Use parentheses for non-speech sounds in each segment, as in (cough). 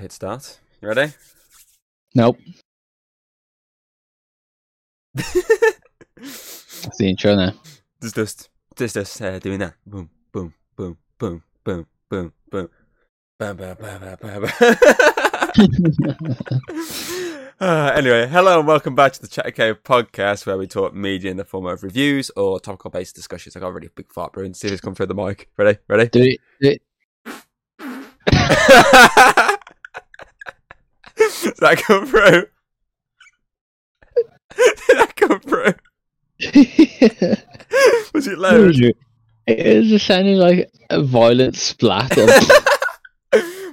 Hit start. You ready? Nope. (laughs) That's the intro now. Just, just, just, just uh, doing that. Boom, boom, boom, boom, boom, boom, boom. Bam, bam, bam, bam, bam, (laughs) (laughs) uh, anyway, hello and welcome back to the Chat Cave podcast where we talk media in the form of reviews or topical based discussions. I got a really big fart, bro. See if it's come through the mic. Ready? Ready? Do it. Do it. Did that come through? Did that come through? (laughs) Was it loud? it was just sounding like a violent splat. (laughs)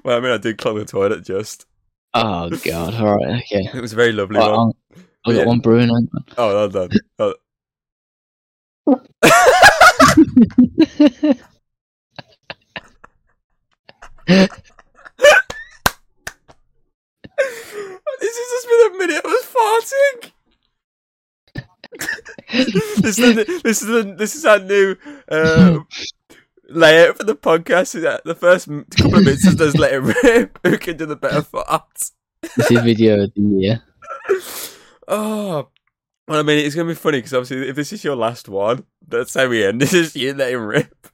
Well, I mean, I did clog the toilet just. oh god! All right. Okay. It was a very lovely Right, one. I'll- I've got Yeah. one brewing. on. Oh, well done. Oh. this (laughs) has just been a minute of us farting. (laughs) this, is the, this is the, this is our new uh, layout for the podcast. Is that the first couple of minutes is just let it rip. Who can do the better farts? This is video of the year. Oh, well, I mean, it's gonna be funny because obviously, if this is your last one, that's how we end. (laughs) This is you letting rip.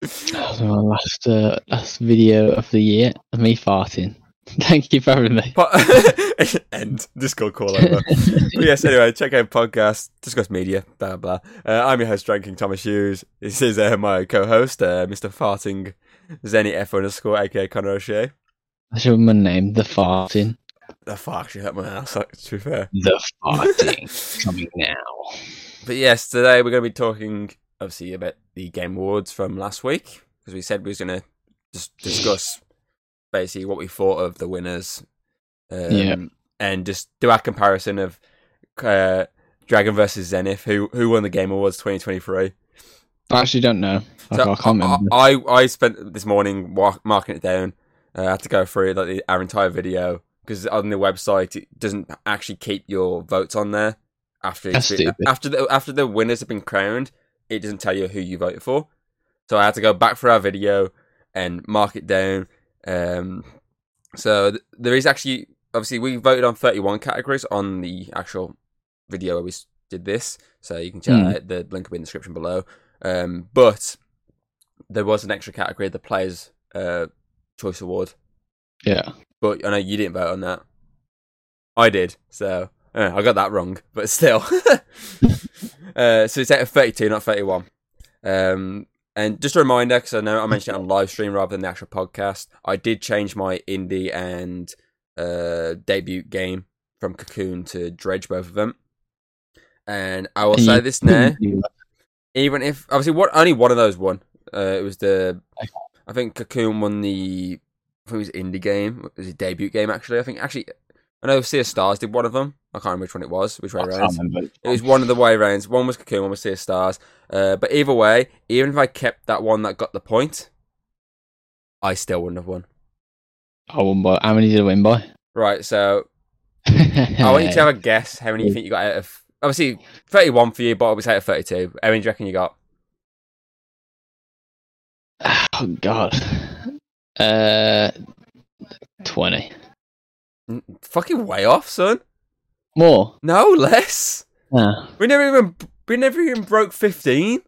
That was my last uh, last video of the year of me farting. (laughs) Thank you for having me. But (laughs) end. Discord call over. (laughs) but yes, anyway, check out podcast, discuss media, blah blah. Uh, I'm your host, Dranking Thomas Hughes. This is uh, my co-host, uh, Mr. Farting Zenny F underscore, aka Connor O'Shea. Should have my name. The farting. The actually hurt my ass. like, To be fair, The farting coming now. but yes, today we're going to be talking obviously about the Game Awards from last week because we said we was going to just discuss basically what we thought of the winners, um, Yeah. and just do our comparison of uh, Dragon versus Zenith, who who won the Game Awards 2023. I actually don't know. Like, So I can't remember. I, I I spent this morning marking it down. Uh, I had to go through like the, our entire video because on the website it doesn't actually keep your votes on there after That's it's been- stupid. after the after the winners have been crowned. It doesn't tell you who you voted for. So I had to go back for our video and mark it down. Um, so th- there is actually obviously we voted on 31 categories on the actual video where we did this. So you can check Hmm. out the link will be in the description below. Um, but there was an extra category, the Players uh, Choice Award. yeah. But I know you didn't vote on that. I did, so uh, I got that wrong. But still, (laughs) uh, so it's out of thirty-two, not thirty-one. Um, and just a reminder, because I know I mentioned it on live stream rather than the actual podcast. I did change my indie and uh, debut game from Cocoon to Dredge, both of them. And I will say you this (laughs) now couldn't do that. even if obviously what only one of those won. Uh, it was the I think Cocoon won the I think it was indie game. It was his debut game actually. I think actually I know Sea of Stars did one of them. I can't remember which one it was, which way I around. It was one of the way rounds. One was Cocoon, one was Sea of Stars. Uh, but either way, even if I kept that one that got the point, I still wouldn't have won. I won by. How many did I win by? Right, so (laughs) I want you to have a guess how many you think you got out of obviously thirty one for you, but I was out of thirty two. How many do you reckon you got? (sighs) Oh God. Uh, twenty Fucking way off, son. more. No, less. Ah. We never even we never even broke fifteen.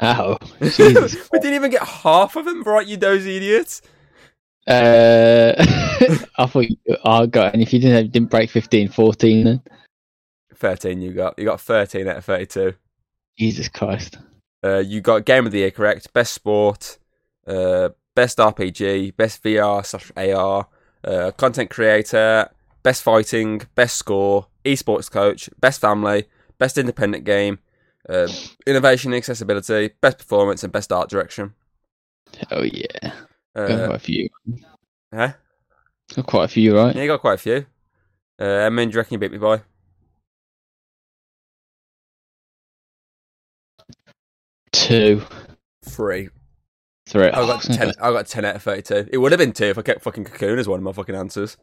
Oh, (laughs) Jesus. we didn't even get half of them right, you dozy idiots. uh, (laughs) I thought you, I got, and if you didn't have, didn't break 15, 14 then. Thirteen you got. You got thirteen out of thirty-two. Jesus Christ. Uh, you got game of the year correct. Best sport, uh, best RPG, best VR slash AR, uh, content creator, best fighting, best score, esports coach, best family, best independent game, uh, innovation and accessibility, best performance, and best art direction. Oh yeah. Got Uh, quite a few. huh? Got quite a few, right? Yeah, you got quite a few. Uh, how many do you reckon you beat me by? Two, Three. Three. I got (laughs) ten. I got ten out of thirty-two. It would have been two if I kept fucking Cocoon as one of my fucking answers.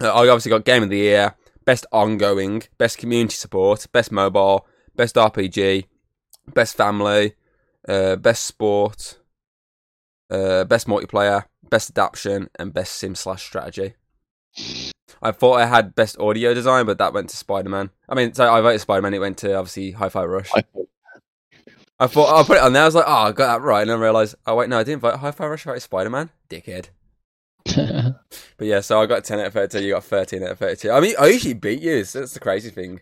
Uh, I obviously got Game of the Year, Best Ongoing, Best Community Support, Best Mobile, Best RPG, Best Family, uh, Best Sport, uh, Best Multiplayer, best adaptation, and best sim slash strategy. I thought I had best audio design, but that went to Spider Man. I mean, so I voted Spider Man. It went to obviously Hi Fi Rush. I- I thought I'll put it on there. I was like, oh, I got that right, and then I realized, oh wait, no, I didn't vote Hi Fi Rush. I voted Spider Man. Dickhead. (laughs) But yeah, so I got 10 out of 32, you got 13 out of 32. I mean, I usually beat you. so That's the crazy thing.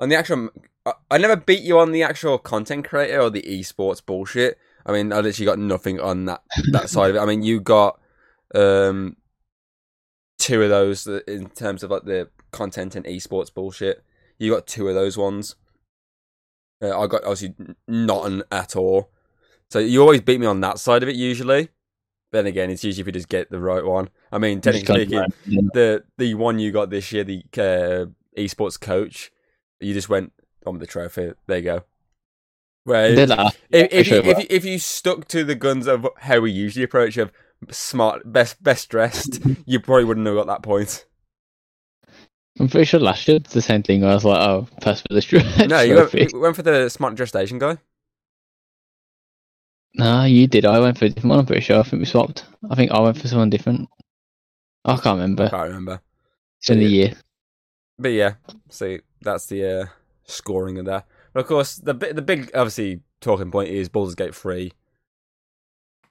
On the actual, I, I never beat you on the actual content creator or the esports bullshit. I mean, I literally got nothing on that, that (laughs) side of it. I mean, you got um, two of those in terms of like the content and esports bullshit. You got two of those ones. Uh, I got obviously not an at all. So you always beat me on that side of it usually. Then again, it's usually if you just get the right one. I mean, technically speaking, the the one you got this year, the uh, esports coach, you just went on with the trophy. There you go. Where if, if, you, if, you, if you stuck to the guns of how we usually approach of smart, best best dressed, (laughs) you probably wouldn't have got that point. I'm pretty sure last year it's the same thing. I was like, oh, pass for this (laughs) No, you went, you went for the smart dressed Asian guy. No, you did. I went for a different one. I'm pretty sure. I think we swapped. I think I went for someone different. I can't remember. I can't remember. It's in the year. But yeah, see, that's the uh, scoring of that. But of course, the the big obviously talking point is Baldur's Gate three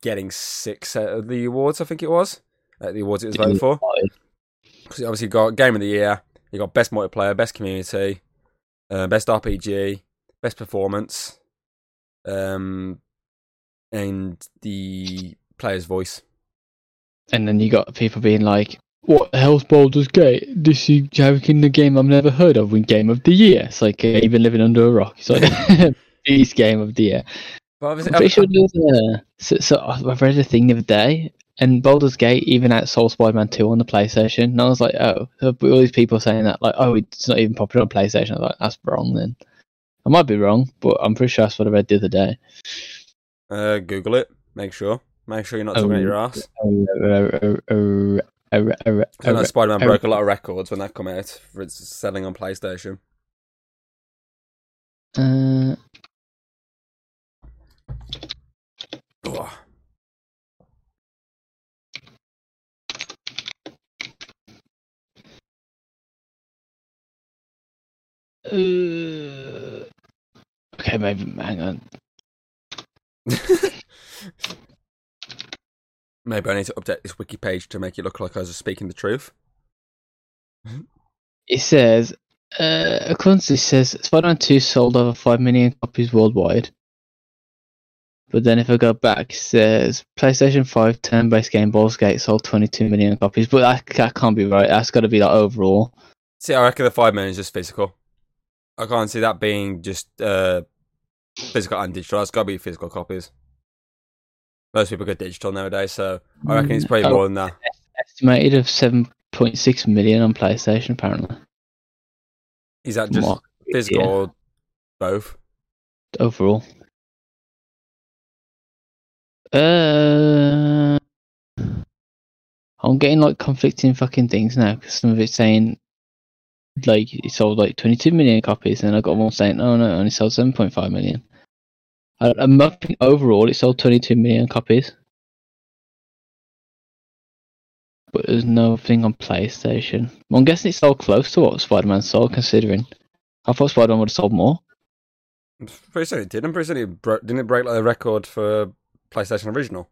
getting six out of the awards. I think it was at the awards it was voted for. Because obviously got game of the year, you got best multiplayer, best community, uh, best RPG, best performance, um, and the player's voice. And then you got people being like, "What the hell's Baldur's Gate? This is joking the game I've never heard of. Win Game of the Year." It's like uh, you've been living under a rock. It's like (laughs) this Game of the Year. But I'm obviously, pretty sure there was a, so, so I read a thing the other day, and Baldur's Gate even outsold Spider-Man Two on the PlayStation. And I was like, "Oh," so all these people saying that, like, "Oh, it's not even popular on PlayStation." I was like, "That's wrong." Then I might be wrong, but I'm pretty sure that's what I read the other day. uh, Google it. Make sure. Make sure you're not talking Oh. out your ass. Uh, I know Spider Man uh, broke a lot of records when that come out for its selling on PlayStation. Uh, Ugh. uh, okay, maybe hang on. (laughs) Maybe I need to update this wiki page to make it look like I was speaking the truth. It says, uh, according to this, says Spider-Man 2 sold over 5 million copies worldwide. But then if I go back, it says PlayStation 5 turn-based game Baldur's Gate sold 22 million copies. But that, that can't be right. That's got to be like overall. See, I reckon the five million is just physical. I can't see that being just uh, physical and digital. It's got to be physical copies. Most people get digital nowadays, so I reckon it's probably Oh. more than that. Estimated of 7.6 million on PlayStation, apparently. Is that just Mark- physical yeah, or both? overall. Uh, I'm getting like conflicting fucking things now because some of it's saying like it sold like 22 million copies, and I got one saying, "Oh no, it only sold 7.5 million." I'm hoping overall it sold 22 million copies, but there's no thing on PlayStation. Well, I'm guessing it sold close to what Spider-Man sold, considering I thought Spider-Man would have sold more. I'm pretty sure it did. I'm pretty sure it broke, didn't it break like a record for PlayStation Original?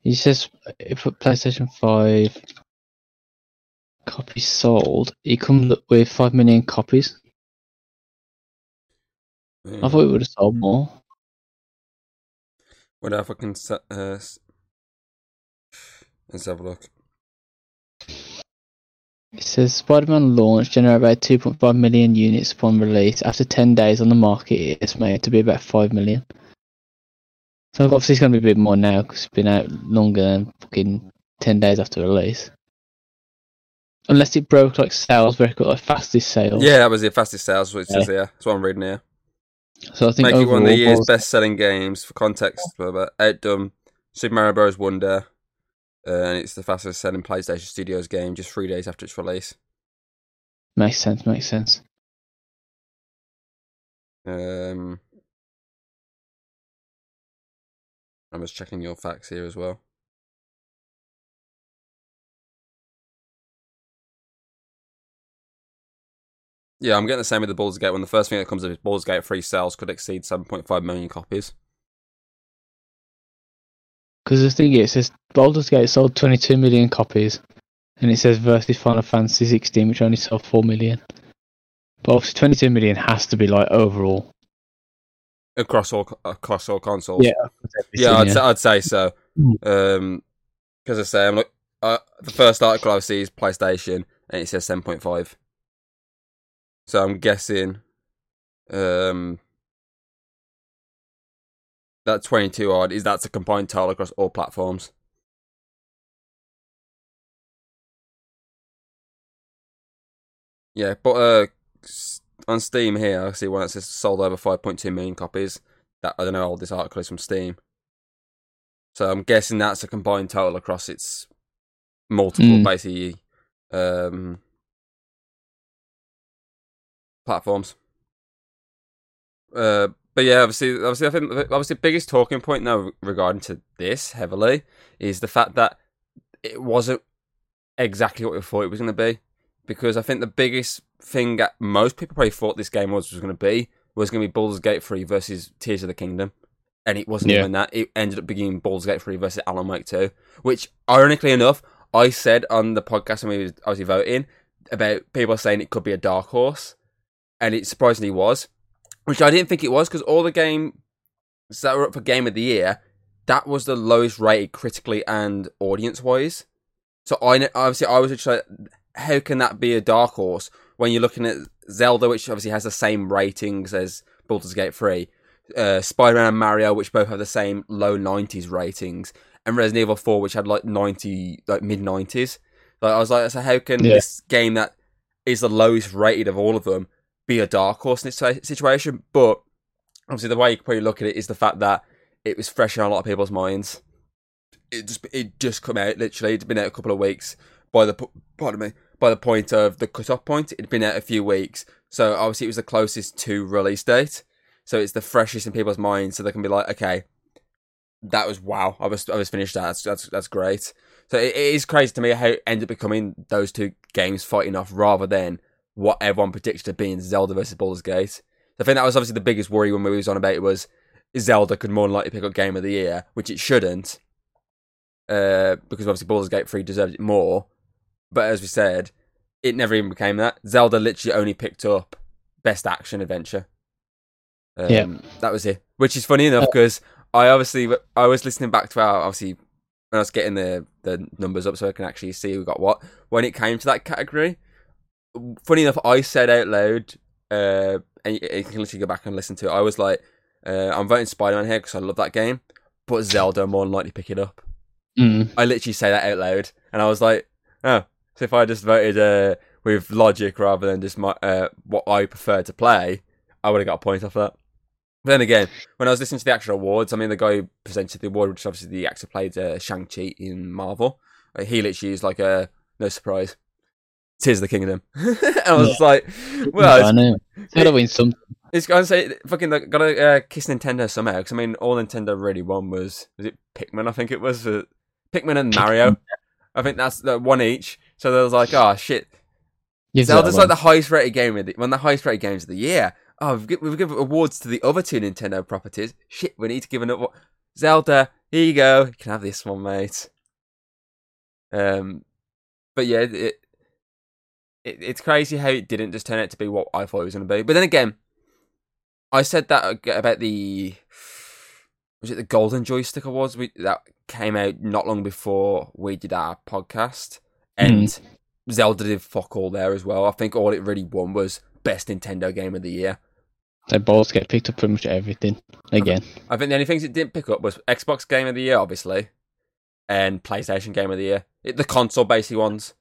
He says if a PlayStation 5 copies sold, it comes up with 5 million copies. Yeah. I thought it would have sold more. What if I can set? Uh, let's have a look. It says Spider Man launch generated about 2.5 million units upon release. After 10 days on the market, it's made to be about 5 million. So obviously it's going to be a bit more now because it's been out longer than fucking 10 days after release. Unless it broke like sales record, like fastest sales. Yeah, that was the fastest sales, which is Yeah. says here. That's what I'm reading here. So I think Make it one of the year's best-selling games. For context, blah, blah, outdone Super Mario Bros. Wonder, uh, and it's the fastest-selling PlayStation Studios game just three days after its release. makes sense, makes sense. Um, I'm just checking your facts here as well. Yeah, I'm getting the same with the Baldur's Gate one. The first thing that comes up is Baldur's Gate 3 sales could exceed 7.5 million copies. Because the thing is, it says Baldur's Gate sold 22 million copies, and it says versus Final Fantasy 16, which only sold 4 million. But obviously, 22 million has to be like overall. Across all across all consoles. Yeah, Yeah, I'd, Say, I'd say so. Mm. Um, because I say I'm like uh, the first article I see is PlayStation, and it says seven point five. So I'm guessing, um, that twenty two odd is that's a combined total across all platforms. Yeah, but uh, on Steam here I see one that says sold over five point two million copies. That I don't know how old this article is from Steam. So I'm guessing that's a combined total across its multiple Mm. basically um, platforms. Uh, but yeah, obviously, obviously, I think obviously the biggest talking point now regarding to this heavily is the fact that it wasn't exactly what we thought it was going to be. Because I think the biggest thing that most people probably thought this game was was going to be was going to be Baldur's Gate 3 versus Tears of the Kingdom. And it wasn't Yeah. even that. It ended up being Baldur's Gate 3 versus Alan Wake 2. Which, ironically enough, I said on the podcast when we was obviously voting about people saying it could be a dark horse. And it surprisingly was. Which I didn't think it was because all the games that were up for Game of the Year, that was the lowest rated critically and audience wise. So I obviously I was just like, how can that be a dark horse when you're looking at Zelda, which obviously has the same ratings as Baldur's Gate 3, uh, Spider-Man and Mario, which both have the same low 90s ratings, and Resident Evil 4, which had like 90, like mid 90s. Like I was like, so how can Yeah. this game that is the lowest rated of all of them be a dark horse in this situation? But obviously, the way you probably look at it is the fact that it was fresh in a lot of people's minds. It just it just come out literally. It's been out a couple of weeks by the pardon me by the point of the cut-off point. It'd been out a few weeks, so obviously it was the closest to release date. So it's the freshest in people's minds, so they can be like, okay, that was wow. I was I was finished that. That's that's, that's great. So it, it is crazy to me how it ended up becoming those two games fighting off rather than what everyone predicted to being Zelda versus Baldur's Gate. I think that was obviously the biggest worry when we was on about it was Zelda could more than likely pick up Game of the Year, which it shouldn't, uh, because obviously Baldur's Gate 3 deserved it more. But as we said, it never even became that. Zelda literally only picked up Best Action Adventure. Um, Yeah. That was it. Which is funny enough because I obviously I was listening back to our obviously when I was getting the the numbers up so I can actually see who got what when it came to that category. Funny enough, I said out loud, uh, and you, you can literally go back and listen to it. I was like, uh, I'm voting Spider Man here because I love that game, but Zelda more than likely pick it up. Mm. I literally say that out loud, and I was like, oh, so if I just voted uh, with logic rather than just my uh, what I prefer to play, I would have got a point off that. But then again, when I was listening to the actual awards, I mean, the guy who presented the award, which obviously the actor played uh, Shang Chi in Marvel, uh, he literally is like a no surprise. Tears of the Kingdom. (laughs) and I was just like, well, I it's, know. It's gotta win some. it's gotta say, fucking like, gotta uh, kiss Nintendo somehow. Because I mean, all Nintendo really won was was it Pikmin? I think it was uh, Pikmin and Mario. I think that's the one each. So they was like, oh shit, Gives Zelda's like the highest rated game of the one of the highest rated games of the year. Oh, we've, gi- we've given awards to the other two Nintendo properties. Shit, we need to give another award. Zelda, here you go. You can have this one, mate. Um, but yeah, it, it it's crazy how it didn't just turn out to be what I thought it was going to be. But then again, I said that about the was it the Golden Joystick Awards we, that came out not long before we did our podcast, and Zelda did fuck all there as well. I think all it really won was best Nintendo game of the year. They both get picked up pretty much everything again. I think the only things it didn't pick up was Xbox Game of the Year, obviously, and PlayStation Game of the Year. It, the console basically ones.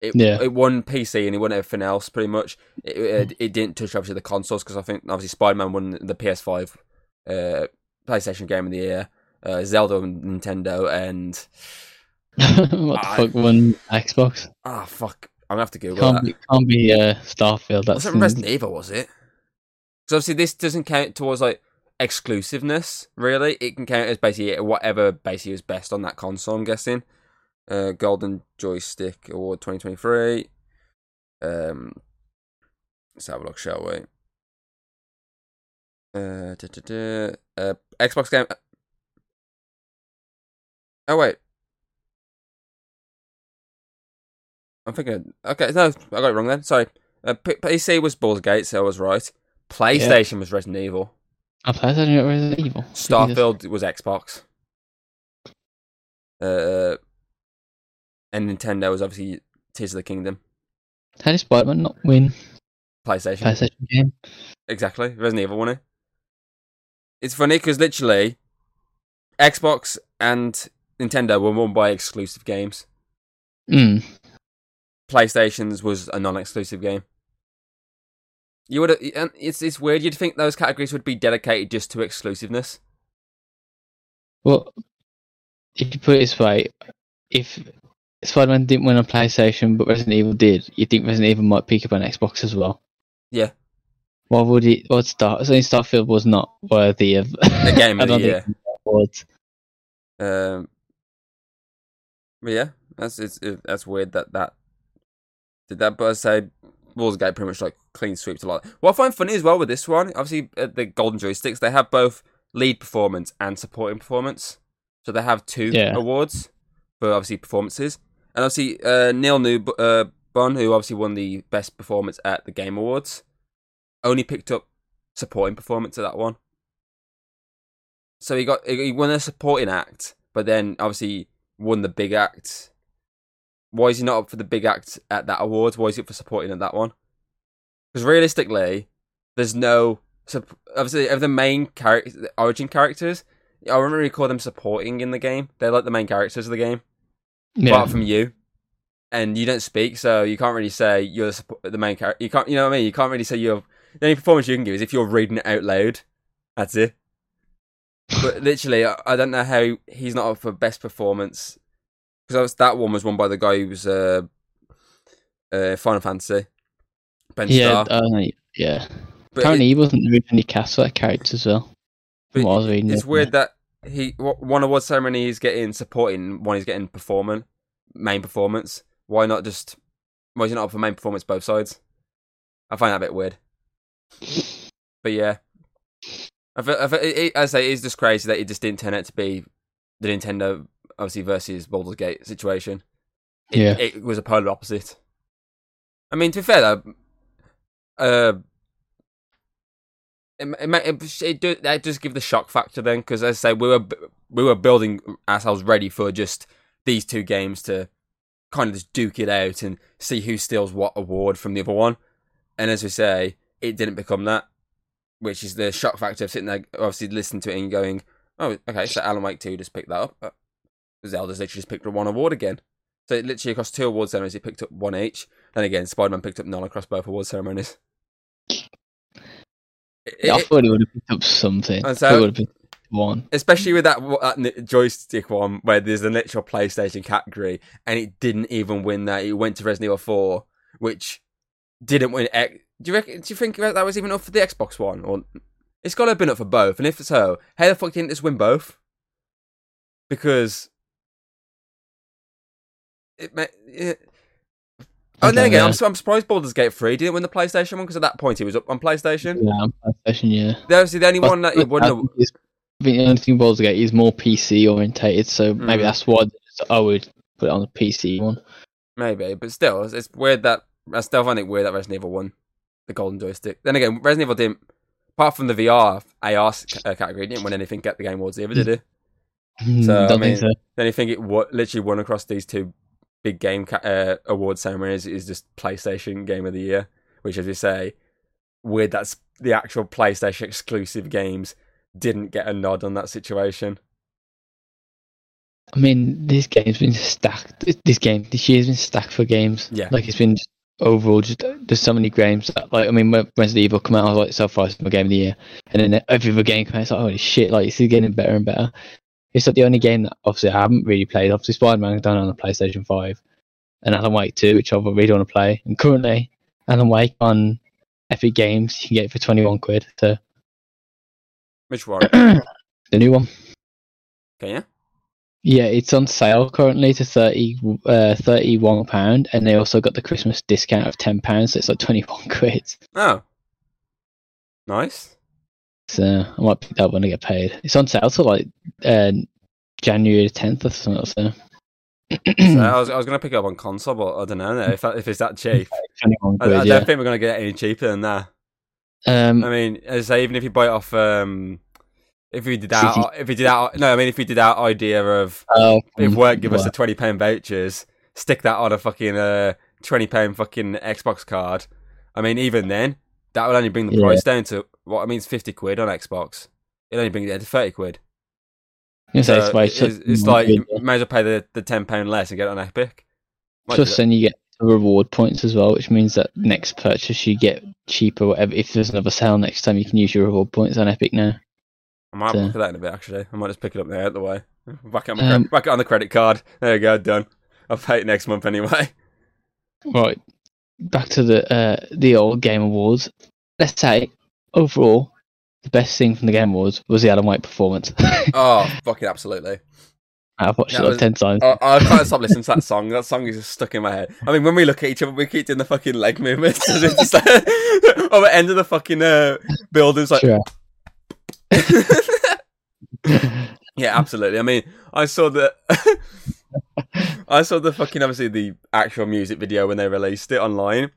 It, Yeah. it won PC and it won everything else pretty much. It, it, it didn't touch obviously the consoles because I think obviously Spider Man won the PS5, uh, PlayStation Game of the Year, uh, Zelda and Nintendo, and (laughs) what the I- fuck won Xbox? ah fuck, I'm gonna have to Google Can't that. be, can't be uh, Starfield. That's Was it Resident Evil? Was it? Because obviously this doesn't count towards like exclusiveness. Really, it can count as basically whatever basically is best on that console. I'm guessing. Uh, Golden Joystick Award 2023. Um, Let's have a look, shall we? Uh, duh, duh, duh. uh Xbox game. Oh wait, I'm thinking. Okay, no, I got it wrong then. Sorry. Uh, P- PC was Baldur's Gate, so I was right. PlayStation was Resident Evil. I played that Resident Evil. Starfield was Xbox. Uh, and Nintendo was obviously Tears of the Kingdom. How did Spider-Man not win PlayStation. PlayStation game? Exactly. Resident Evil won it. It's funny because literally, Xbox and Nintendo were won by exclusive games. Mm. PlayStation's was a non-exclusive game. You would. and It's it's weird. You'd think those categories would be dedicated just to exclusiveness. Well, if you put it this way, if Spider-Man didn't win on PlayStation but Resident Evil did, you think Resident Evil might pick up on Xbox as well? Yeah. Why would it? What Star? So Starfield was not worthy of The game I (laughs) of the year. awards. Um, but yeah, that's it's it, that's weird that that did that. But I say Baldur's Gate pretty much like clean sweeps a lot. What I find funny as well with this one, obviously uh, the Golden Joysticks, they have both lead performance and supporting performance, so they have two Yeah. awards for obviously performances. And obviously uh, Neil Newbon uh, who obviously won the best performance at the Game Awards, only picked up supporting performance at that one. So he got he won a supporting act, but then obviously won the big act. Why is he not up for the big act at that award? Why is he up for supporting at that one? Because realistically, there's no obviously of the main character, the origin characters. I remember you call them supporting in the game. They're like the main characters of the game, Yeah. apart from you, and you don't speak, so you can't really say you're the, the main character. You can't, you know what I mean? You can't really say you're. The only performance you can give is if you're reading it out loud. That's it. But literally, I, I don't know how he's not up for best performance because that one was won by the guy who was uh, uh, Final Fantasy. Ben yeah, Starr. uh, yeah. But Apparently, it- he wasn't originally cast for that character as well. but what I was reading. it's weird that he one award ceremony he's getting supporting, one he's getting performing, main performance. Why not just? Why is he not up for main performance both sides? I find that a bit weird. But yeah, I feel, I feel, it, it, as I say, it is just crazy that it just didn't turn out to be the Nintendo obviously versus Baldur's Gate situation. It, Yeah. it was a polar opposite. I mean, to be fair though, uh, it, it, it, it, do, that does give the shock factor then, because as I say, we were we were building ourselves ready for just these two games to kind of just duke it out and see who steals what award from the other one. And as we say, it didn't become that, which is the shock factor of sitting there, obviously listening to it and going, "Oh, okay, so Alan Wake two just picked that up." Zelda's literally just picked up one award again. So it literally across two award ceremonies, it picked up one each. And again, Spider Man picked up none across both award ceremonies. It- Yeah, I thought he would have picked up something. And I so- would have picked up one. especially with that, that joystick one where there's a literal PlayStation category, and it didn't even win that. It went to Resident Evil Four, which didn't win. X- do you reckon, Do you think that was even up for the Xbox One, or it's got to have been up for both? And if so, how the fuck didn't this win both? Because it. Oh, and then again. I'm, I'm surprised Baldur's Gate 3 didn't win the PlayStation one because at that point it was up on PlayStation. Yeah, on PlayStation, yeah. That was the only one that it I think I think the only thing Baldur's Gate is more PC orientated, so maybe Mm. that's why I would put it on the PC one. Maybe, but still, it's, it's weird that I still find it weird that Resident Evil won the golden joystick. Then again, Resident Evil didn't, apart from the VR AR uh, category, didn't win anything at the Game Awards either, did it? So, I Don't mean- think so. The only thing it wa- literally won across these two big game ca- uh, award ceremonies is just PlayStation Game of the Year, which, as you say, weird that's the actual PlayStation exclusive games didn't get a nod on that situation. I mean, this game's been stacked. this- This game, this year's been stacked for games. Yeah. Like it's been overall just there's so many games. That, like I mean, when Resident Evil come out, I was like so far it's my game of the year, and then every other game comes out, it's like holy shit, like it's getting better and better. It's like the only game that obviously I haven't really played. Obviously, Spider Man I've done on the PlayStation Five, and Alan Wake Two, which I really want to play. And currently, Alan Wake on Epic Games, you can get it for twenty one quid. So Which one? (clears throat) the new one. Can you? Yeah, it's on sale currently to 30, uh, 31 pound, and they also got the Christmas discount of ten pounds, so it's like twenty one (laughs) quid. Oh, nice. So I might pick that up when I get paid. It's on sale till like uh, January tenth or something. So. So I (clears throat) was I was gonna pick it up on console, but I don't know if that, if it's that cheap. 21 I, I don't think we're gonna get any cheaper than that. Um, I mean, as I say, even if you buy it off, um, if we did that, if we did that, no, I mean, if we did that idea of oh, if work give us the twenty pound vouchers, stick that on a fucking uh twenty pound fucking Xbox card. I mean, even then, that would only bring the Yeah. price down to what I mean, it's fifty quid on Xbox. It only brings it to thirty quid. I'm gonna say So it's, like, it's, it's like you may as well pay the, the ten pound less and get it on Epic. Might Plus, then you get the reward points as well, which means that next purchase you get cheaper. Whatever. If there's another sale next time, you can use your reward points on Epic now. I might so- look at that in a bit. Actually, I might just pick it up now out the way. Back it on, Um, cre- back it on the credit card. There you go, done. I'll pay it next month anyway. (laughs) Right. Back to the uh, the old Game Awards. Let's say overall, the best thing from the Game Awards was the Adam White performance. (laughs) Oh, fucking absolutely. I've watched That it like was- ten times. I, I can't stop listening to that song. That song is just stuck in my head. I mean, when we look at each other, we keep doing the fucking leg movements. (laughs) It's just like, (laughs) on the end of the fucking uh, buildings, like, Sure. yeah, absolutely. I mean, I saw the, I saw the fucking obviously the actual music video when they released it online.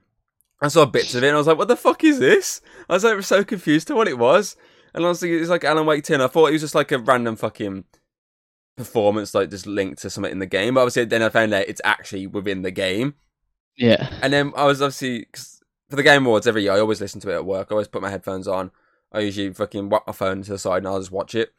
I saw bits of it and I was like, "What the fuck is this?" I was like, so confused to what it was. And honestly, it's like Alan Wake 10. I thought it was just like a random fucking performance, like just linked to something in the game. But obviously, then I found out it's actually within the game. yeah. And then I was obviously 'cause for the Game Awards every year. I always listen to it at work. I always put my headphones on. I usually fucking whack my phone to the side and I'll just watch it.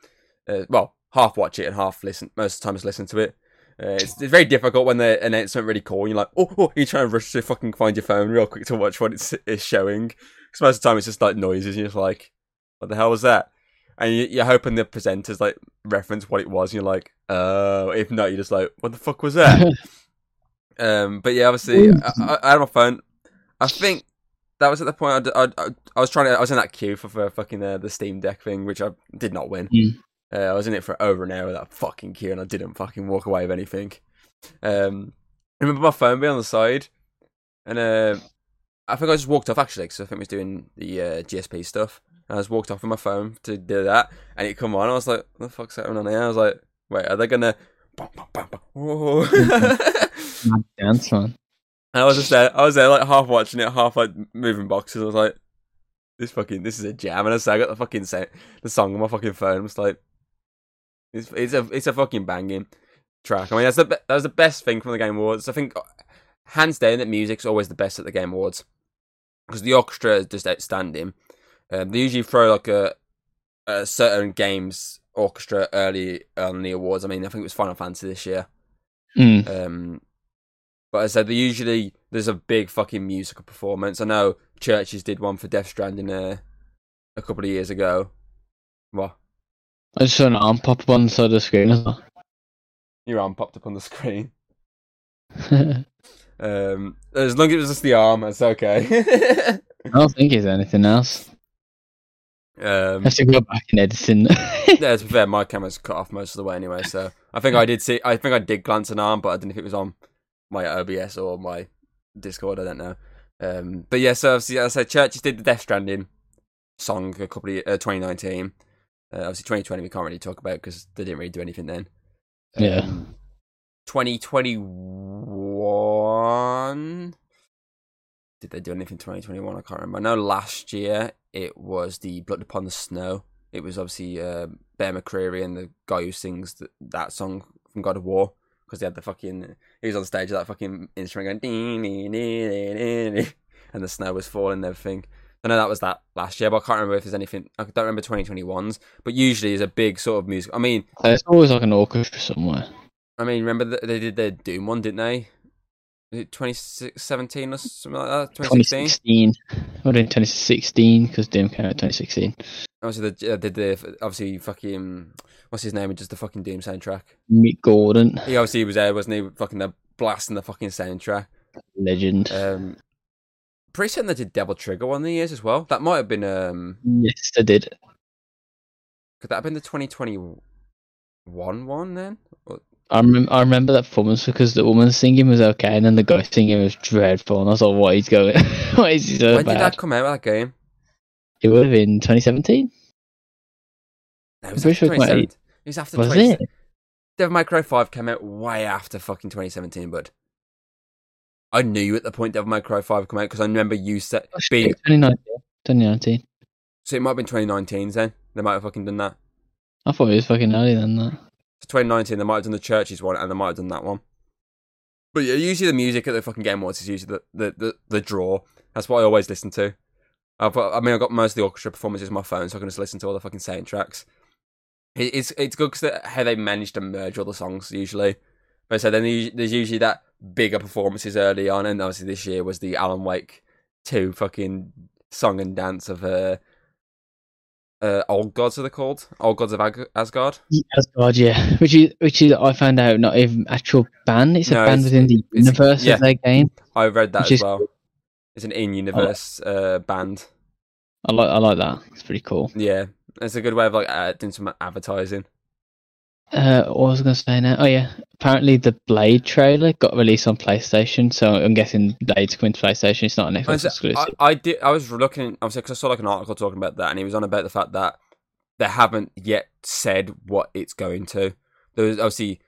Uh, well, half watch it and half listen. Most of the time, just listen to it. Uh, it's, it's very difficult when the announcement really cool. And you're like, oh, oh, you trying to rush to fucking find your phone real quick to watch what it's, it's showing. Because most of the time it's just like noises. And you're just like, what the hell was that? And you, you're hoping the presenters like reference what it was. And you're like, uh, if not, you're just like, what the fuck was that? (laughs) Um, but yeah, obviously, I, I, I had my phone. I think that was at the point I, I, I was trying to. I was in that queue for, for fucking uh, the Steam Deck thing, which I did not win. Mm. Uh, I was in it for over an hour that fucking queue, and I didn't fucking walk away with anything. Um, I remember my phone being on the side, and uh, I think I just walked off actually because I think I was doing the uh, GSP stuff. And I just walked off with my phone to do that, and it come on. I was like, "What the fuck's happening on here?" I was like, "Wait, are they gonna?" (laughs) (laughs) Dance man. And I was just there. I was there, like half watching it, half like moving boxes. I was like, "This fucking, this is a jam." And I said, "I got the fucking sa- the song on my fucking phone." I was like, "It's it's a it's a fucking banging track." I mean, that's the be- that was the best thing from the Game Awards. I think hands down that music's always the best at the Game Awards because the orchestra is just outstanding. Um, they usually throw like a, a certain games orchestra early on the awards. I mean, I think it was Final Fantasy this year. Mm. Um, but as I said, they usually there's a big fucking musical performance. I know CHVRCHES did one for Death Stranding uh, a couple of years ago. What? I just saw an arm pop up on the side of the screen as well. Your arm popped up on the screen. (laughs) Um, as long as it was just the arm, it's okay. I don't think it's anything else. I um, have to go back and editing. (laughs) yeah, to be fair, my camera's cut off most of the way anyway. So I think I did see. I think I did glance an arm, but I don't know if it was on my OBS or my Discord. I don't know. Um, but yeah, so obviously, as I said, CHVRCHES did the Death Stranding song a couple of uh, 2019. Uh, obviously, 2020 we can't really talk about because they didn't really do anything then. Yeah. Um, 2021. Did they do anything 2021? I can't remember. I know last year it was the Blood Upon the Snow. It was obviously uh, Bear McCreary and the guy who sings th- that song from God of War because they had the fucking. He was on stage with that fucking instrument going. And the snow was falling and everything. I know that was that last year, but I can't remember if there's anything. I don't remember 2021's, but usually there's a big sort of music. I mean, There's always like an orchestra somewhere. I mean, remember that they did their Doom one, didn't they? Was it 2017 or something like that? 2016? 2016. What in 2016? Because Doom came out 2016. Obviously, they uh, did the obviously fucking what's his name? Just the fucking Doom soundtrack. Mick Gordon, He obviously was there, wasn't he? Fucking the blasting the fucking soundtrack. legend. Um, pretty certain they did Devil Trigger one of the years as well. That might have been um, yes, they did. could that have been the 2021 one then? Or I, rem- I remember that performance because the woman singing was okay, and then the guy singing was dreadful, and I was like, "What is going? (laughs) what is he so when bad?" did that come out? That game? It would have been 2017. No, it was I'm after pretty sure it came 2017. It was after Was 20 it? Devil May Cry 5 came out way after fucking 2017, bud. I knew at the point Devil May Cry 5 come out because I remember you said oh, being 2019. 2019. so it might have been 2019 then. They might have fucking done that. I thought it was fucking earlier than that. So 2019 they might have done the CHVRCHES one and they might have done that one. But yeah, usually the music at the fucking Game Awards is usually the, the, the, the draw. That's what I always listen to. I've I mean, I've got most of the orchestra performances on my phone, so I can just listen to all the fucking soundtracks. It, it's it's good because how they manage to merge all the songs usually. But so then there's usually that bigger performances early on, and obviously this year was the Alan Wake two fucking song and dance of uh, uh old gods are they called old gods of Ag- Asgard. Asgard, yeah. Which is which is I found out not even actual band. It's a No, band it's- within the universe yeah. of their game. I read that as is well. It's an in-universe uh, band. I like I like that. It's pretty cool. Yeah, it's a good way of like uh, doing some advertising. Uh, what was I going to say now? Oh yeah, apparently the Blade trailer got released on PlayStation, so I'm guessing Blade's coming to PlayStation. It's not an Xbox exclusive. I, I did. I was looking obviously because I saw like an article talking about that, and he was on about the fact that they haven't yet said what it's going to. There was obviously.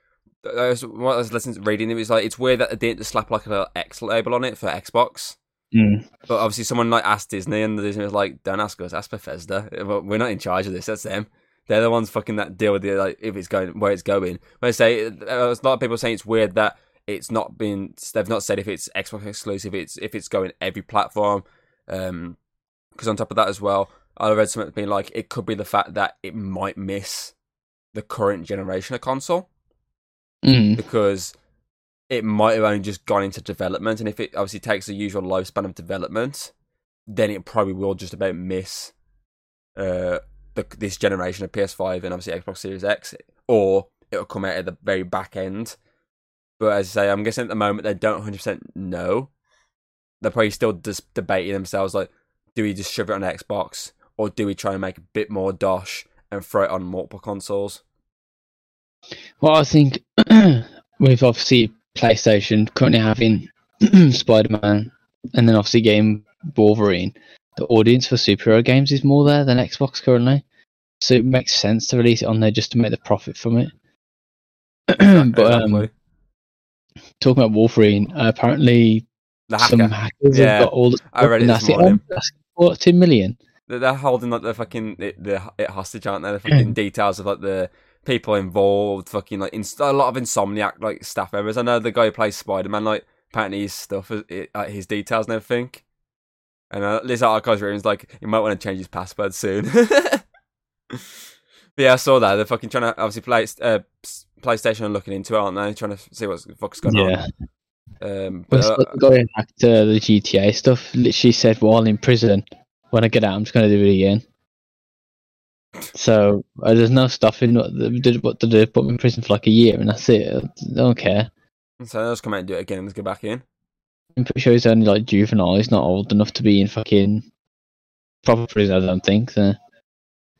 I was, what I was listening to reading, it was like it's weird that they didn't slap like a little X label on it for Xbox. Mm. But obviously, someone like asked Disney, and the Disney was like, "Don't ask us, ask Bethesda. We're not in charge of this. That's them. They're the ones fucking that deal with the like if it's going where it's going." But I say uh, a lot of people saying it's weird that it's not been. They've not said if it's Xbox exclusive. It's if it's going every platform. Um, because on top of that as well, I read something being like it could be the fact that it might miss the current generation of console Mm. because it might have only just gone into development, and if it obviously takes the usual lifespan of development, then it probably will just about miss uh, the, this generation of PS5 and obviously Xbox Series X, or it'll come out at the very back end. But as I say, I'm guessing at the moment they don't 100% know. They're probably still just debating themselves like, do we just shove it on Xbox, or do we try and make a bit more dosh and throw it on multiple consoles? Well, I think (clears throat) with obviously PlayStation currently having (clears throat) Spider Man and then obviously game Wolverine, the audience for superhero games is more there than Xbox currently. So it makes sense to release it on there just to make the profit from it. (clears throat) but um, talking about Wolverine, uh, apparently the some hackers Yeah, have got all the I read it this that's it. morning. Oh, that's what. They're, holding like the fucking it, the it hostage, aren't they? The fucking (clears throat) details of like the people involved, fucking like inst- a lot of insomniac like staff members. I know the guy who plays Spider Man, like apparently his stuff, is- it, like, his details and everything. And uh, this archive's written is like he might want to change his password soon. (laughs) yeah, I saw that they're fucking trying to obviously play uh, PlayStation are looking into it, aren't they? Trying to see what the fuck's going Yeah. on. Um, But uh, who hacked uh, the GTA stuff literally said while in prison, when I get out, I'm just going to do it again. So uh, there's no stopping what they did. What they do, put me in prison for like a year, and that's it. I don't care. so they'll just come out and do it again and just go back in. I'm pretty sure he's only like juvenile. He's not old enough to be in fucking proper prison. I don't think. So.